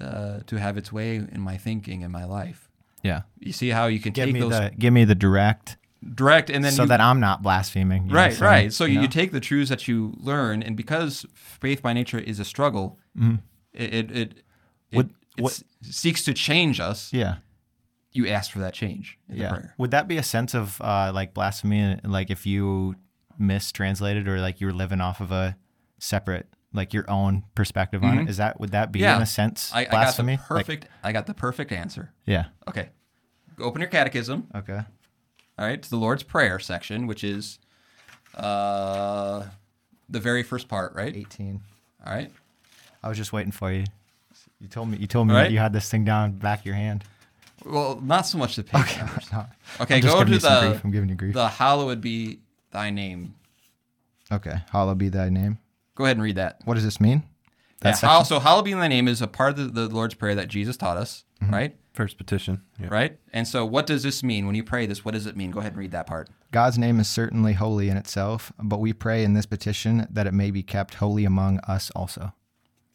B: uh, to have its way in my thinking and my life."
D: Yeah.
B: You see how you can
D: Give
B: take
D: me
B: those
D: the give me the direct
B: direct, and then
D: so
B: you,
D: that I'm not blaspheming. you know what I'm
B: right, right. So you,
D: know?
B: you take the truths that you learn, and because faith by nature is a struggle, it it it, it,
D: Mm-hmm. Would-
B: it
D: what-
B: seeks to change us.
D: yeah.
B: You ask for that change in the
D: Yeah.
B: prayer.
D: Would that be a sense of uh, like blasphemy? Like if you mistranslated or like you were living off of a separate, like your own perspective on it? Is that would that be
B: Mm-hmm. Yeah.
D: in a sense
B: I, I got
D: blasphemy?
B: the
D: Like-
B: perfect. I got the perfect answer.
D: yeah.
B: Okay, open your catechism.
D: Okay.
B: All right, to the Lord's Prayer section, which is uh, the very first part, right?
D: 18.
B: All right.
D: I was just waiting for you. You told me you told me
B: All
D: that you had this thing down back of your hand.
B: Well, not so much the page numbers. (laughs) Okay,
D: I'm just
B: go to the.
D: I'm giving you grief.
B: the hallowed be thy name.
D: okay. Hallowed be thy name.
B: Go ahead and read that.
D: What does this mean?
B: Yeah,
D: That
B: so hallowed be thy name is a part of the, the Lord's Prayer that Jesus taught us,
D: Mm-hmm.
B: right?
C: First petition. Yeah.
B: Right? And so what does this mean? When you pray this, what does it mean? Go ahead and read that part.
D: God's name is certainly holy in itself, but we pray in this petition that it may be kept holy among us also.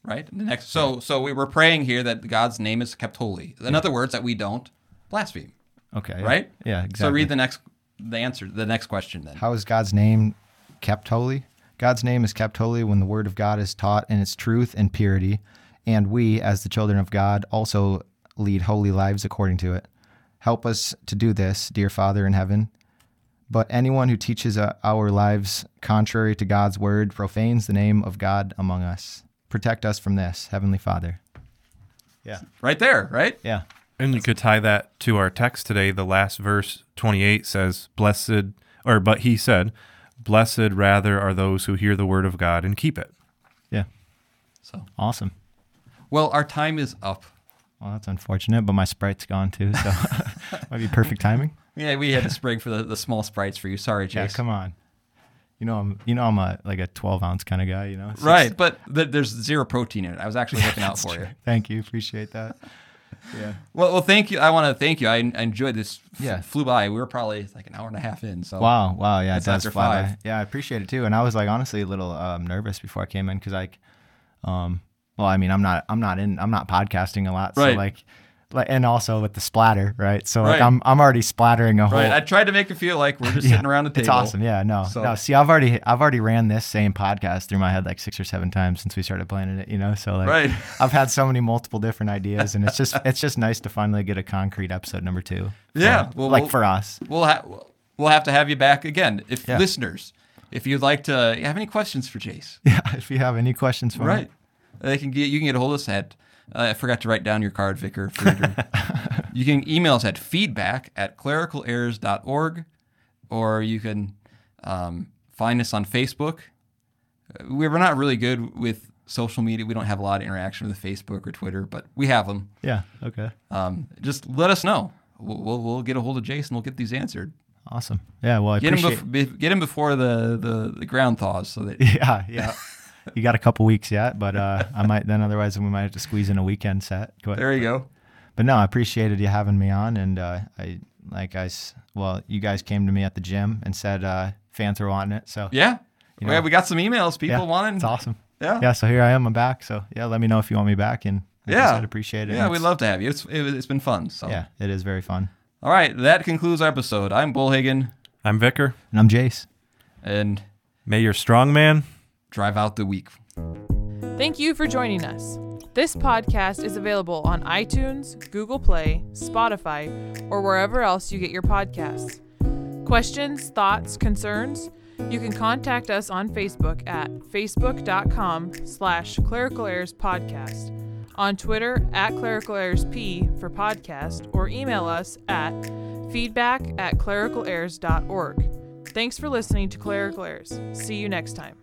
B: Right? The next so so we were praying here that God's name is kept holy. In other words, that we don't blaspheme.
D: Okay.
B: Right?
D: Yeah, exactly.
B: So read the next the answer the next question then.
D: How is God's name kept holy? God's name is kept holy when the word of God is taught in its truth and purity, and we, as the children of God, also lead holy lives according to it. Help us to do this, dear Father in heaven. But anyone who teaches uh, our lives contrary to God's word profanes the name of God among us. Protect us from this, Heavenly Father. Yeah.
B: Right there, right?
D: Yeah.
C: And you could tie that to our text today. The last verse, 28, says, Blessed, or but he said, Blessed rather are those who hear the word of God and keep it.
D: Yeah.
B: So
D: Awesome.
B: well, our time is up.
D: Well, that's unfortunate, but my sprite's gone too, so (laughs) might be perfect timing.
B: Yeah, we had to spring for the, the small sprites for you. Sorry, Jace.
D: Yeah, come on. You know I'm you know I'm a like a 12 ounce kind of guy. You know. Six-
B: Right, but th- there's zero protein in it. I was actually looking out for you. (laughs)
D: Thank you. Appreciate that. Yeah.
B: Well, well, thank you. I want to thank you. I, I enjoyed this.
D: Yeah.
B: flew by. We were probably like an hour and a half in. So
D: Wow. Wow. Yeah. It does
B: after
D: fly
B: five.
D: by. Yeah, I appreciate it too. And I was like honestly a little um, nervous before I came in because like, um, well, I mean I'm not I'm not in I'm not podcasting a lot, so
B: Right.
D: like, like and also with the splatter, right? So like
B: Right.
D: I'm I'm already splattering a whole.
B: right, I tried to make it feel like we're just (laughs)
D: Yeah,
B: sitting around the table.
D: It's awesome. Yeah, no,
B: So-
D: no. See, I've already, I've already ran this same podcast through my head like six or seven times since we started planning it. You know, so like,
B: Right. (laughs)
D: I've had so many multiple different ideas, and it's just, (laughs) it's just nice to finally get a concrete episode number two.
B: Yeah,
D: For-
B: well,
D: like
B: we'll-
D: for us.
B: We'll ha- we'll have to have you back again. If
D: Yeah.
B: listeners, if you'd like to have any questions for Jace,
D: Yeah. If you have any questions for me.
B: right, they can get you can get a hold of us at. Uh, I forgot to write down your card, Vicar. (laughs) You can email us at feedback at clericalerrors.org, or you can um, find us on Facebook. Uh, We're not really good with social media. We don't have a lot of interaction with Facebook or Twitter, but we have them.
D: Yeah. Okay.
B: Um, just let us know. We'll, we'll, we'll get a hold of Jason. We'll get these answered.
D: Awesome. Yeah. Well, I
B: Get him, bef- be- get him before the, the, the ground thaws, so that (laughs)
D: yeah. Yeah. You got a couple weeks yet, but uh, I might then. Otherwise, we might have to squeeze in a weekend set. Go ahead.
B: there you go.
D: but no, I appreciated you having me on, and uh, I like I s- well, you guys came to me at the gym and said uh, fans were wanting it, so
B: Yeah,
D: You
B: we,
D: know.
B: we got some emails. People
D: yeah,
B: wanting.
D: It's awesome.
B: Yeah,
D: Yeah, so here I am. I'm back. So yeah, let me know if you want me back, and like I
B: Yeah.
D: said, appreciate it.
B: Yeah, we'd love to have you. It's it, it's been fun. So
D: Yeah, it is very fun.
B: all right, that concludes our episode. I'm Bullhagen,
C: I'm Vicar.
D: And I'm Jace.
B: and
C: May your strong man
B: drive out the week.
E: Thank you for joining us. This podcast is available on iTunes, Google Play, Spotify, or wherever else you get your podcasts. Questions, thoughts, concerns? You can contact us on Facebook at facebook.com slash clerical podcast, on Twitter at clerical p for podcast, or email us at feedback at clericalerrors.org. Thanks for listening to Clerical Errors. See you next time.